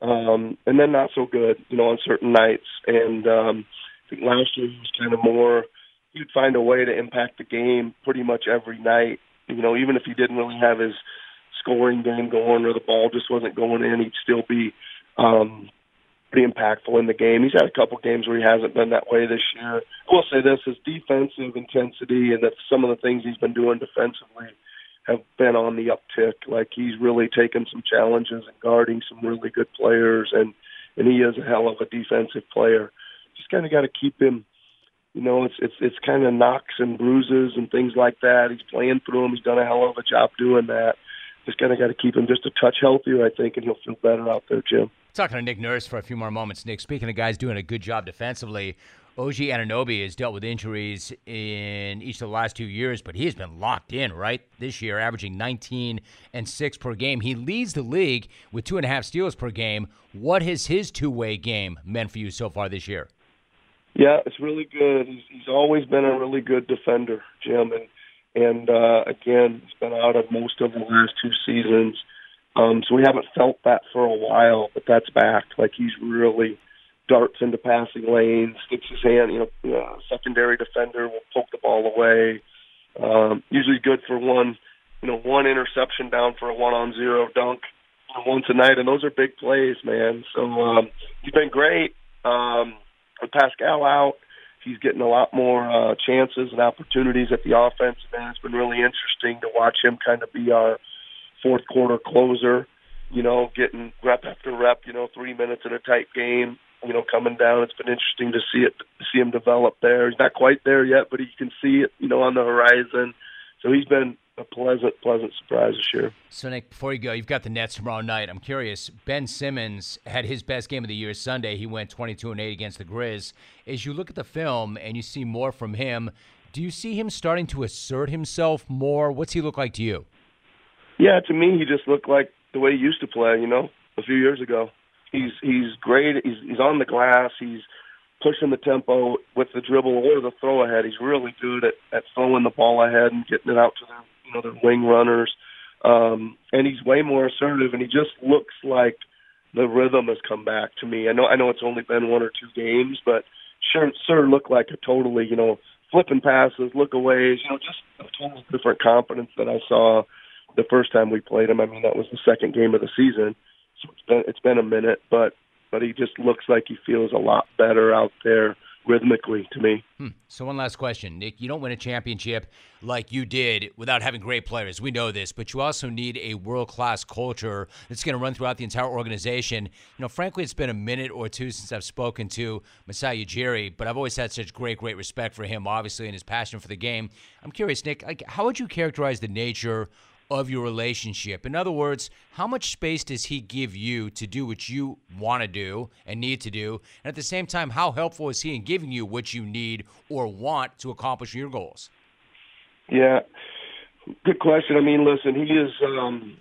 um and then not so good, you know, on certain nights. And um I think last year he was kind of more he'd find a way to impact the game pretty much every night you know, even if he didn't really have his scoring game going or the ball just wasn't going in, he'd still be um, pretty impactful in the game. He's had a couple games where he hasn't been that way this year. I will say this: his defensive intensity and that some of the things he's been doing defensively have been on the uptick. Like he's really taken some challenges and guarding some really good players, and and he is a hell of a defensive player. Just kind of got to keep him you know, it's it's it's kind of knocks and bruises and things like that. He's playing through them. He's done a hell of a job doing that. Just kind of got to keep him just a touch healthier, I think, and he'll feel better out there, Jim. Talking to Nick Nurse for a few more moments. Nick, speaking of guys doing a good job defensively, OG Anunoby has dealt with injuries in each of the last two years, but he has been locked in, right? This year, averaging 19 and 6 per game. He leads the league with two and a half steals per game. What has his two way game meant for you so far this year? Yeah, it's really good. He's he's always been a really good defender, Jim, and and uh, again, he's been out of most of the last two seasons. Um, so we haven't felt that for a while, but that's back. Like he's really darts into passing lanes, sticks his hand. You know, uh, secondary defender will poke the ball away. Um, usually good for one, you know, one interception down for a one-on-zero dunk once a night, and those are big plays, man. So um, he's been great. Um, with Pascal out, he's getting a lot more uh, chances and opportunities at the offensive end. It's been really interesting to watch him kind of be our fourth quarter closer. You know, getting rep after rep. You know, three minutes in a tight game. You know, coming down. It's been interesting to see it, see him develop there. He's not quite there yet, but you can see it. You know, on the horizon. So he's been a pleasant, pleasant surprise this year. So, Nick, before you go, you've got the Nets tomorrow night. I'm curious. Ben Simmons had his best game of the year Sunday. He went 22 and 8 against the Grizz. As you look at the film and you see more from him, do you see him starting to assert himself more? What's he look like to you? Yeah, to me, he just looked like the way he used to play. You know, a few years ago. He's he's great. He's he's on the glass. He's pushing the tempo with the dribble or the throw ahead. He's really good at, at throwing the ball ahead and getting it out to their you know their wing runners. Um, and he's way more assertive, and he just looks like the rhythm has come back to me. I know I know it's only been one or two games, but sure sure looked like a totally you know flipping passes, look aways, you know just a totally different confidence that I saw the first time we played him. I mean that was the second game of the season, so it's been it's been a minute, but but he just looks like he feels a lot better out there rhythmically to me. Hmm. So one last question, Nick. You don't win a championship like you did without having great players. We know this, but you also need a world-class culture that's going to run throughout the entire organization. You know, frankly, it's been a minute or two since I've spoken to Masai Ujiri, but I've always had such great, great respect for him, obviously, and his passion for the game. I'm curious, Nick, like, how would you characterize the nature of your relationship. In other words, how much space does he give you to do what you want to do and need to do? And at the same time, how helpful is he in giving you what you need or want to accomplish your goals? Yeah, good question. I mean, listen, he is um,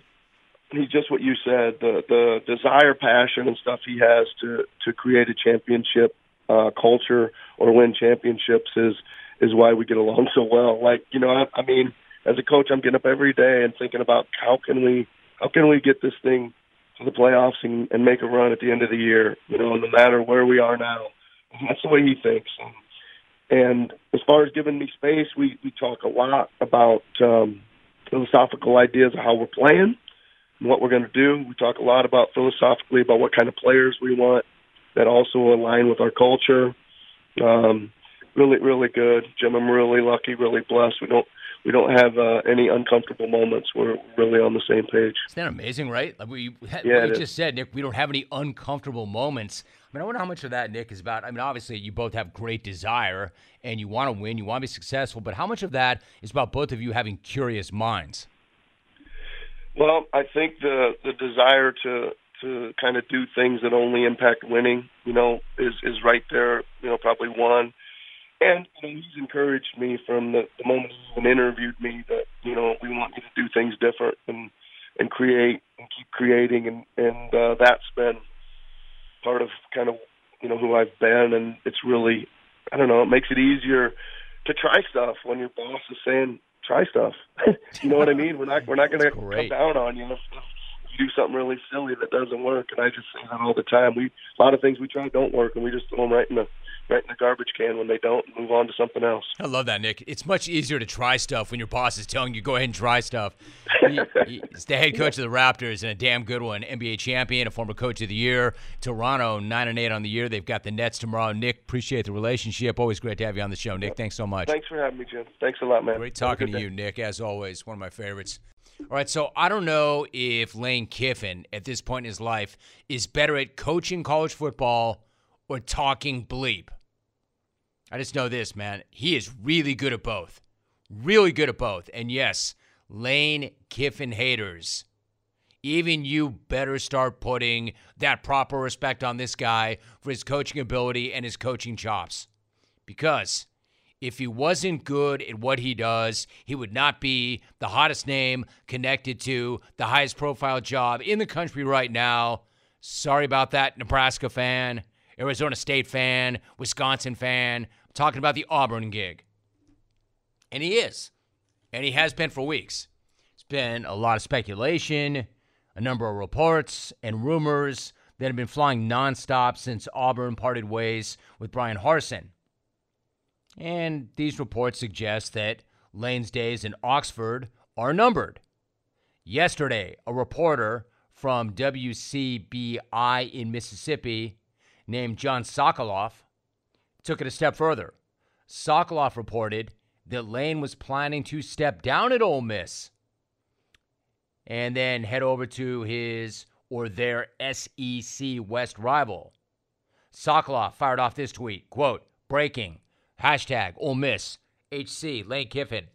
he's just what you said. The the desire, passion, and stuff he has to to create a championship uh, culture or win championships is is why we get along so well. Like you know, I, I mean as a coach, I'm getting up every day and thinking about how can we how can we get this thing to the playoffs and, and make a run at the end of the year. You know, no matter where we are now, that's the way he thinks. And, and as far as giving me space, we we talk a lot about um, philosophical ideas of how we're playing and what we're going to do. We talk a lot about philosophically about what kind of players we want that also align with our culture. Um, really, really good, Jim. I'm really lucky, really blessed. We don't we don't have uh, any uncomfortable moments. We're really on the same page. Isn't that amazing, right? Like we, yeah, what you just said, Nick. We don't have any uncomfortable moments. I mean, I wonder how much of that, Nick, is about. I mean, obviously, you both have great desire and you want to win, you want to be successful, but how much of that is about both of you having curious minds? Well, I think the the desire to to kind of do things that only impact winning, you know, is is right there. You know, probably one and you know, he's encouraged me from the, the moment he even interviewed me that you know we want you to do things different and and create and keep creating, and and uh, that's been part of kind of you know who I've been, and it's really I don't know it makes it easier to try stuff when your boss is saying try stuff. you know what I mean? We're not we're not going to come down on you if, if you do something really silly that doesn't work. And I just say that all the time. We a lot of things we try don't work, and we just throw them right in the right in the garbage can when they don't move on to something else. I love that, Nick. It's much easier to try stuff when your boss is telling you go ahead and try stuff. he, he's the head coach of the Raptors and a damn good one, NBA champion, a former coach of the year. Toronto nine and eight on the year. They've got the Nets tomorrow. Nick, appreciate the relationship. Always great to have you on the show, Nick. Thanks so much. Thanks for having me, Jim. Thanks a lot, man. Great talking to day. you, Nick. As always, one of my favorites. All right, so I don't know if Lane Kiffin at this point in his life is better at coaching college football or talking bleep. I just know this, man. He is really good at both. Really good at both. And yes, Lane Kiffin haters, even you better start putting that proper respect on this guy for his coaching ability and his coaching chops. Because if he wasn't good at what he does, he would not be the hottest name connected to the highest profile job in the country right now. Sorry about that, Nebraska fan, Arizona State fan, Wisconsin fan, talking about the Auburn gig. And he is. And he has been for weeks. It's been a lot of speculation, a number of reports and rumors that have been flying nonstop since Auburn parted ways with Bryan Harsin. And these reports suggest that Lane's days in Oxford are numbered. Yesterday, a reporter from WCBI in Mississippi named John Sokoloff took it a step further. Sokoloff reported that Lane was planning to step down at Ole Miss and then head over to his or their SEC West rival. Sokoloff fired off this tweet, quote, breaking, hashtag Ole Miss, HC, Lane Kiffin,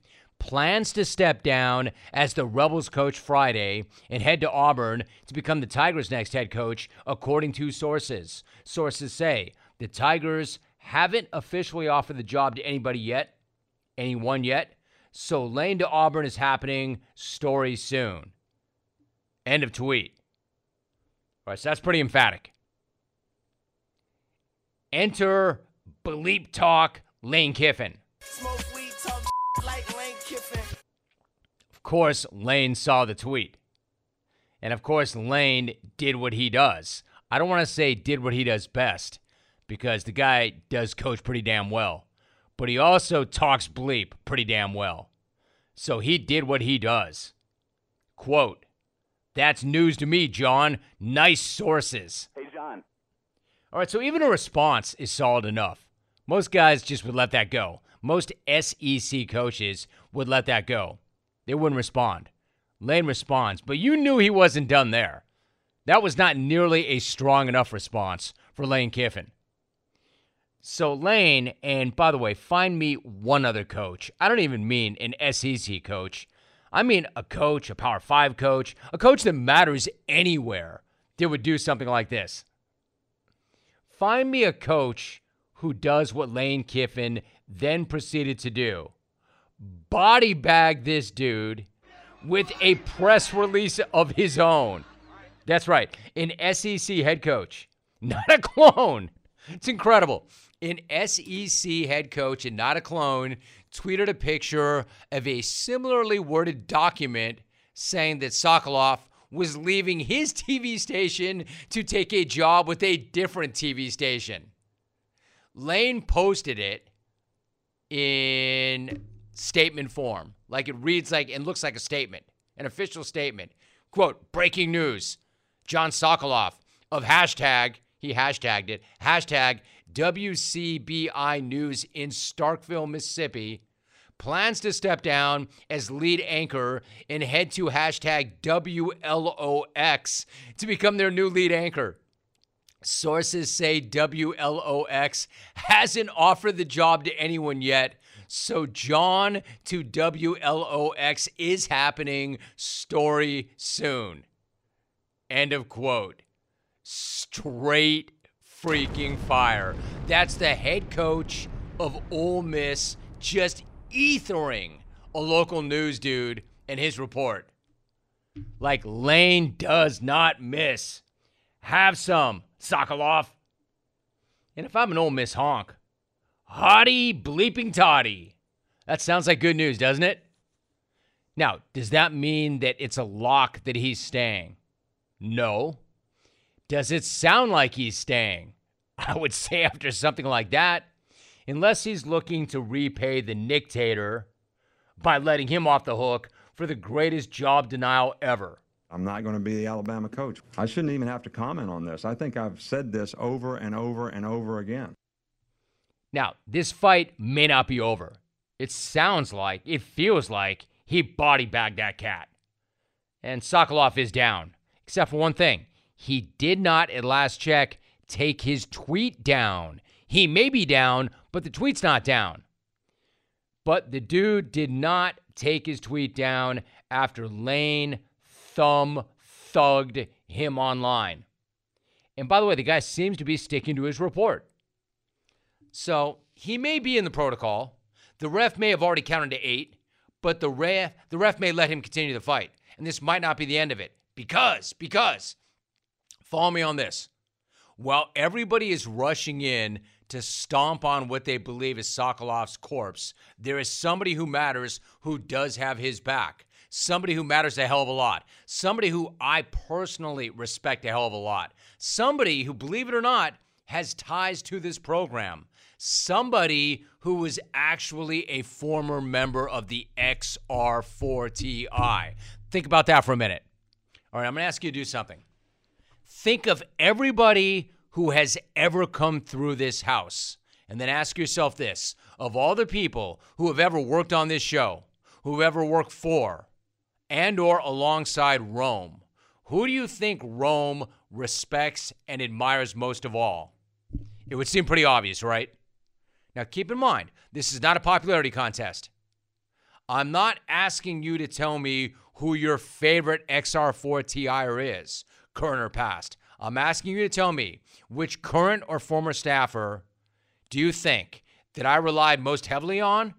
plans to step down as the Rebels coach Friday and head to Auburn to become the Tigers' next head coach, according to sources. Sources say the Tigers haven't officially offered the job to anybody yet, anyone yet, so Lane to Auburn is happening, story soon. End of tweet. All right, so that's pretty emphatic. Enter Bleep Talk Lane Kiffin. Of course, Lane saw the tweet. And of course, Lane did what he does. I don't want to say did what he does best because the guy does coach pretty damn well, but he also talks bleep pretty damn well. So he did what he does. Quote, that's news to me, John. Nice sources. Hey, John. All right, so even a response is solid enough. Most guys just would let that go. Most SEC coaches would let that go. They wouldn't respond. Lane responds, but you knew he wasn't done there. That was not nearly a strong enough response for Lane Kiffin. So, Lane, and by the way, find me one other coach. I don't even mean an SEC coach I mean, a coach, a Power Five coach, a coach that matters anywhere that would do something like this. Find me a coach who does what Lane Kiffin then proceeded to do body bag this dude with a press release of his own. That's right, an SEC head coach, not a clone. It's incredible. An SEC head coach and not a clone tweeted a picture of a similarly worded document saying that Sokoloff was leaving his TV station to take a job with a different TV station. Lane posted it in statement form. Like it reads like and looks like a statement, an official statement. Quote, breaking news. John Sokoloff of hashtag, he hashtagged it, hashtag WCBI News in Starkville, Mississippi, plans to step down as lead anchor and head to hashtag WLOX to become their new lead anchor. Sources say WLOX hasn't offered the job to anyone yet. So, John to WLOX is happening. Story soon. End of quote. Straight freaking fire. That's the head coach of Ole Miss just ethering a local news dude in his report. Like Lane does not miss. Have some, Sokoloff. And if I'm an Ole Miss honk, hottie bleeping toddy. That sounds like good news, doesn't it? Now, does that mean that it's a lock that he's staying? No. Does it sound like he's staying? I would say after something like that, unless he's looking to repay the dictator by letting him off the hook for the greatest job denial ever. I'm not going to be the Alabama coach. I shouldn't even have to comment on this. I think I've said this over and over and over again. Now, this fight may not be over. It sounds like, it feels like he body bagged that cat. And Sokoloff is down, except for one thing. He did not, at last check, take his tweet down. He may be down, but the tweet's not down. But the dude did not take his tweet down after Lane thumb thugged him online. And by the way, the guy seems to be sticking to his report. So he may be in the protocol. The ref may have already counted to eight, but the ref, the ref may let him continue the fight. And this might not be the end of it. Because, because, follow me on this. While everybody is rushing in to stomp on what they believe is Sokoloff's corpse, there is somebody who matters who does have his back. somebody who matters a hell of a lot, somebody who I personally respect a hell of a lot, somebody who, believe it or not, has ties to this program, somebody who was actually a former member of the XR4TI. Think about that for a minute. All right, I'm going to ask you to do something. Think of everybody who has ever come through this house. And then ask yourself this of all the people who have ever worked on this show, who have ever worked for and or alongside Rome, who do you think Rome respects and admires most of all? It would seem pretty obvious, right? Now keep in mind, this is not a popularity contest. I'm not asking you to tell me who your favorite XR4 TI is, current or past. I'm asking you to tell me which current or former staffer do you think that I relied most heavily on,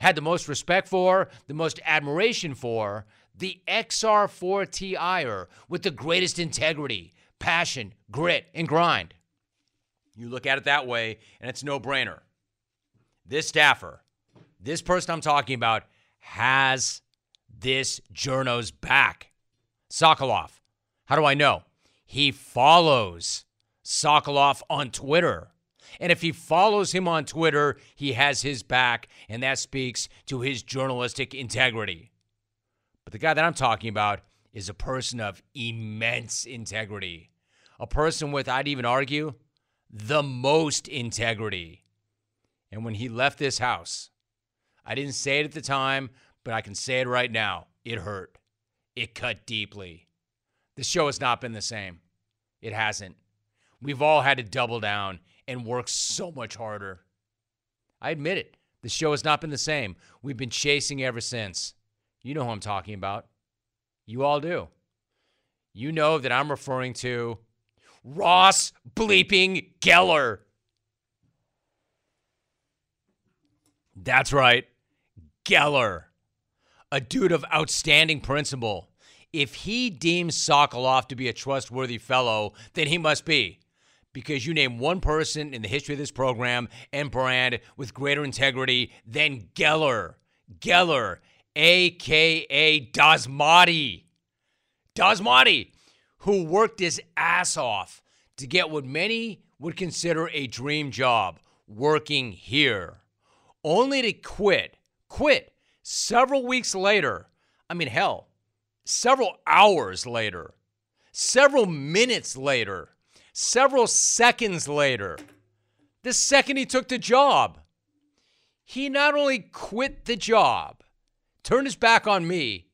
had the most respect for, the most admiration for, the XR4 TIer with the greatest integrity, passion, grit, and grind? You look at it that way, and it's no brainer. This staffer, this person I'm talking about, has this journo's back. Sokoloff. How do I know? He follows Sokoloff on Twitter. And if he follows him on Twitter, he has his back, and that speaks to his journalistic integrity. But the guy that I'm talking about is a person of immense integrity, a person with, I'd even argue, the most integrity. And when he left this house, I didn't say it at the time, but I can say it right now. It hurt. It cut deeply. The show has not been the same. It hasn't. We've all had to double down and work so much harder. I admit it. The show has not been the same. We've been chasing ever since. You know who I'm talking about. You all do. You know that I'm referring to Ross bleeping Geller. That's right. Geller. A dude of outstanding principle. If he deems Sokoloff to be a trustworthy fellow, then he must be. Because you name one person in the history of this program and brand with greater integrity than Geller. Geller, aka Dasmati. Dasmati, who worked his ass off to get what many would consider a dream job working here, only to quit, quit several weeks later. I mean, hell, several hours later, several minutes later, several seconds later, the second he took the job, he not only quit the job, turned his back on me,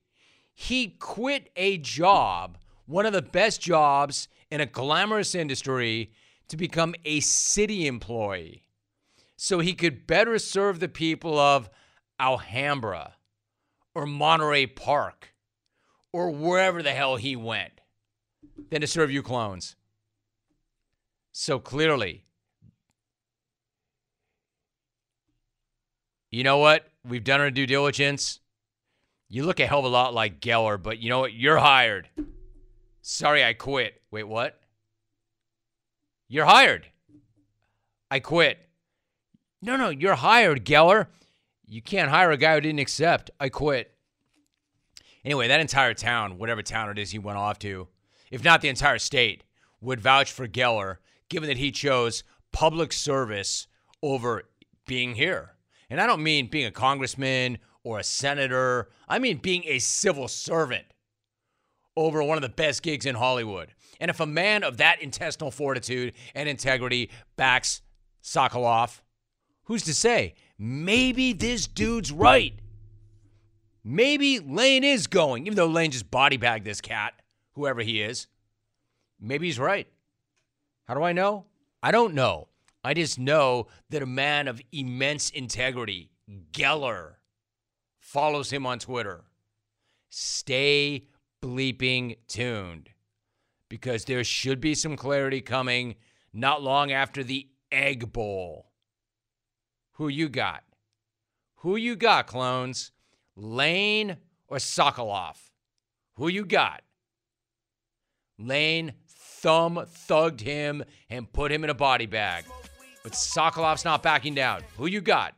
he quit a job, one of the best jobs in a glamorous industry, to become a city employee so he could better serve the people of Alhambra or Monterey Park or wherever the hell he went than to serve you clones. So clearly, you know what? We've done our due diligence. You look a hell of a lot like Geller, but you know what? You're hired. Sorry, I quit. Wait, what? You're hired. I quit. No, no, you're hired, Geller. You can't hire a guy who didn't accept. I quit. Anyway, that entire town, whatever town it is he went off to, if not the entire state, would vouch for Geller, given that he chose public service over being here. And I don't mean being a congressman or a senator, I mean being a civil servant over one of the best gigs in Hollywood. And if a man of that intestinal fortitude and integrity backs Sokoloff, who's to say? Maybe this dude's right. Maybe Lane is going, even though Lane just body bagged this cat, whoever he is. Maybe he's right. How do I know? I don't know. I just know that a man of immense integrity, Geller, follows him on Twitter. Stay bleeping tuned because there should be some clarity coming not long after the Egg Bowl. Who you got? Who you got, clones? Lane or Sokoloff? Who you got? Lane thumb thugged him and put him in a body bag. But Sokoloff's not backing down. Who you got?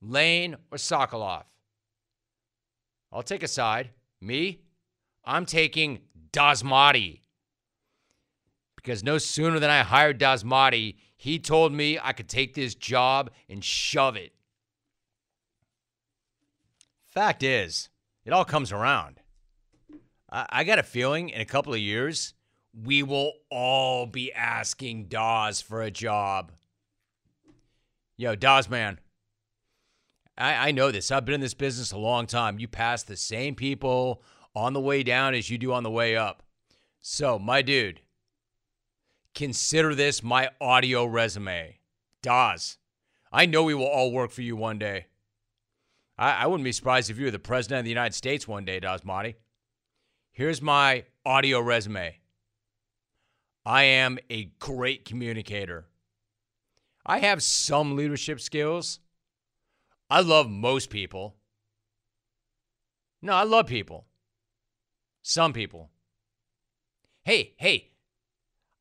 Lane or Sokoloff? I'll take a side. Me? I'm taking Dasmati. Because no sooner than I hired Dasmati, he told me I could take this job and shove it. Fact is, it all comes around. I, I got a feeling in a couple of years, we will all be asking Dawes for a job. Yo, Dawes, man. I, I know this. I've been in this business a long time. You pass the same people on the way down as you do on the way up. So, my dude, consider this my audio resume. Dawes, I know we will all work for you one day. I, I wouldn't be surprised if you were the president of the United States one day, Dasmati. Here's my audio resume. I am a great communicator. I have some leadership skills. I love most people. No, I love people. Some people. Hey, hey,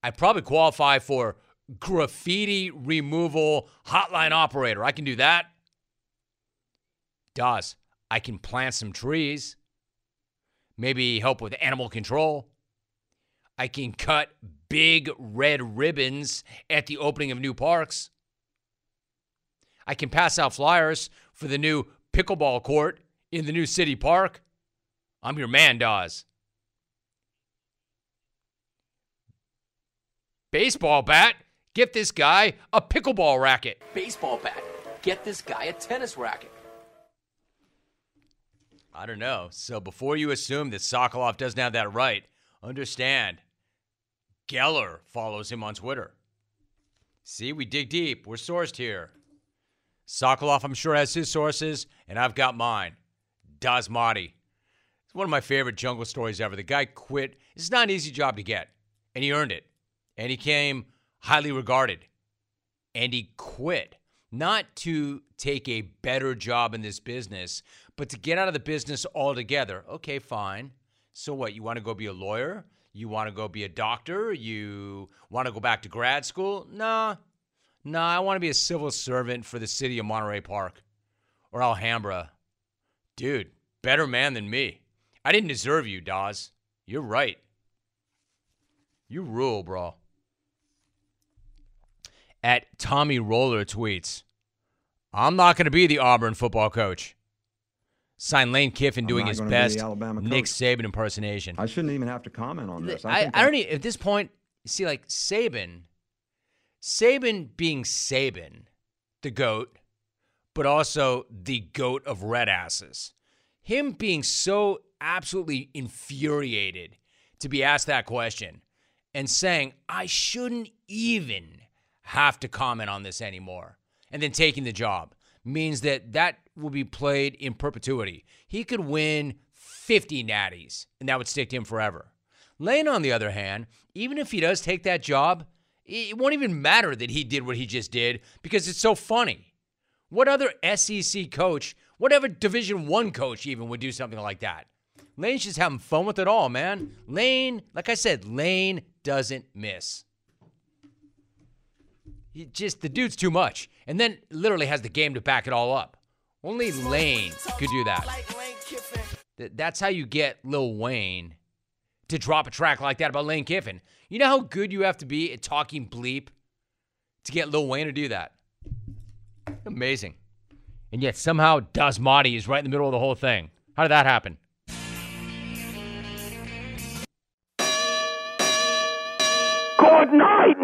I probably qualify for graffiti removal hotline operator. I can do that. Does. I can plant some trees. Maybe help with animal control. I can cut big red ribbons at the opening of new parks. I can pass out flyers for the new pickleball court in the new city park. I'm your man, Dawes. Baseball bat? Get this guy a pickleball racket. Baseball bat. Get this guy a tennis racket. I don't know. So before you assume that Sokoloff doesn't have that right, understand Geller follows him on Twitter. See, we dig deep. We're sourced here. Sokoloff, I'm sure, has his sources, and I've got mine. Dasmati. It's one of my favorite jungle stories ever. The guy quit. It's not an easy job to get, and he earned it. And he came highly regarded. And he quit. Not to take a better job in this business, but to get out of the business altogether. Okay, fine. So what? You want to go be a lawyer? You want to go be a doctor? You want to go back to grad school? Nah. Nah, I want to be a civil servant for the city of Monterey Park or Alhambra. Dude, better man than me. I didn't deserve you, Dawes. You're right. You rule, bro. At Tommy Roller tweets, I'm not going to be the Auburn football coach. Sign Lane Kiffin doing his best Nick Saban impersonation. I shouldn't even have to comment on this. I, I, I don't even, at this point, see, like Saban, Saban being Saban, the GOAT, but also the GOAT of red asses. Him being so absolutely infuriated to be asked that question and saying, I shouldn't even have to comment on this anymore, and then taking the job means that that will be played in perpetuity. He could win 50 natties, and that would stick to him forever. Lane, on the other hand, even if he does take that job, it won't even matter that he did what he just did because it's so funny. What other SEC coach, whatever Division One coach, even would do something like that? Lane's just having fun with it all, man. Lane, like I said, Lane doesn't miss. He just the dude's too much, and then literally has the game to back it all up. Only Lane could do that. That's how you get Lil Wayne to drop a track like that about Lane Kiffin. You know how good you have to be at talking bleep to get Lil Wayne to do that? Amazing. And yet somehow Dasmati is right in the middle of the whole thing. How did that happen? Good night,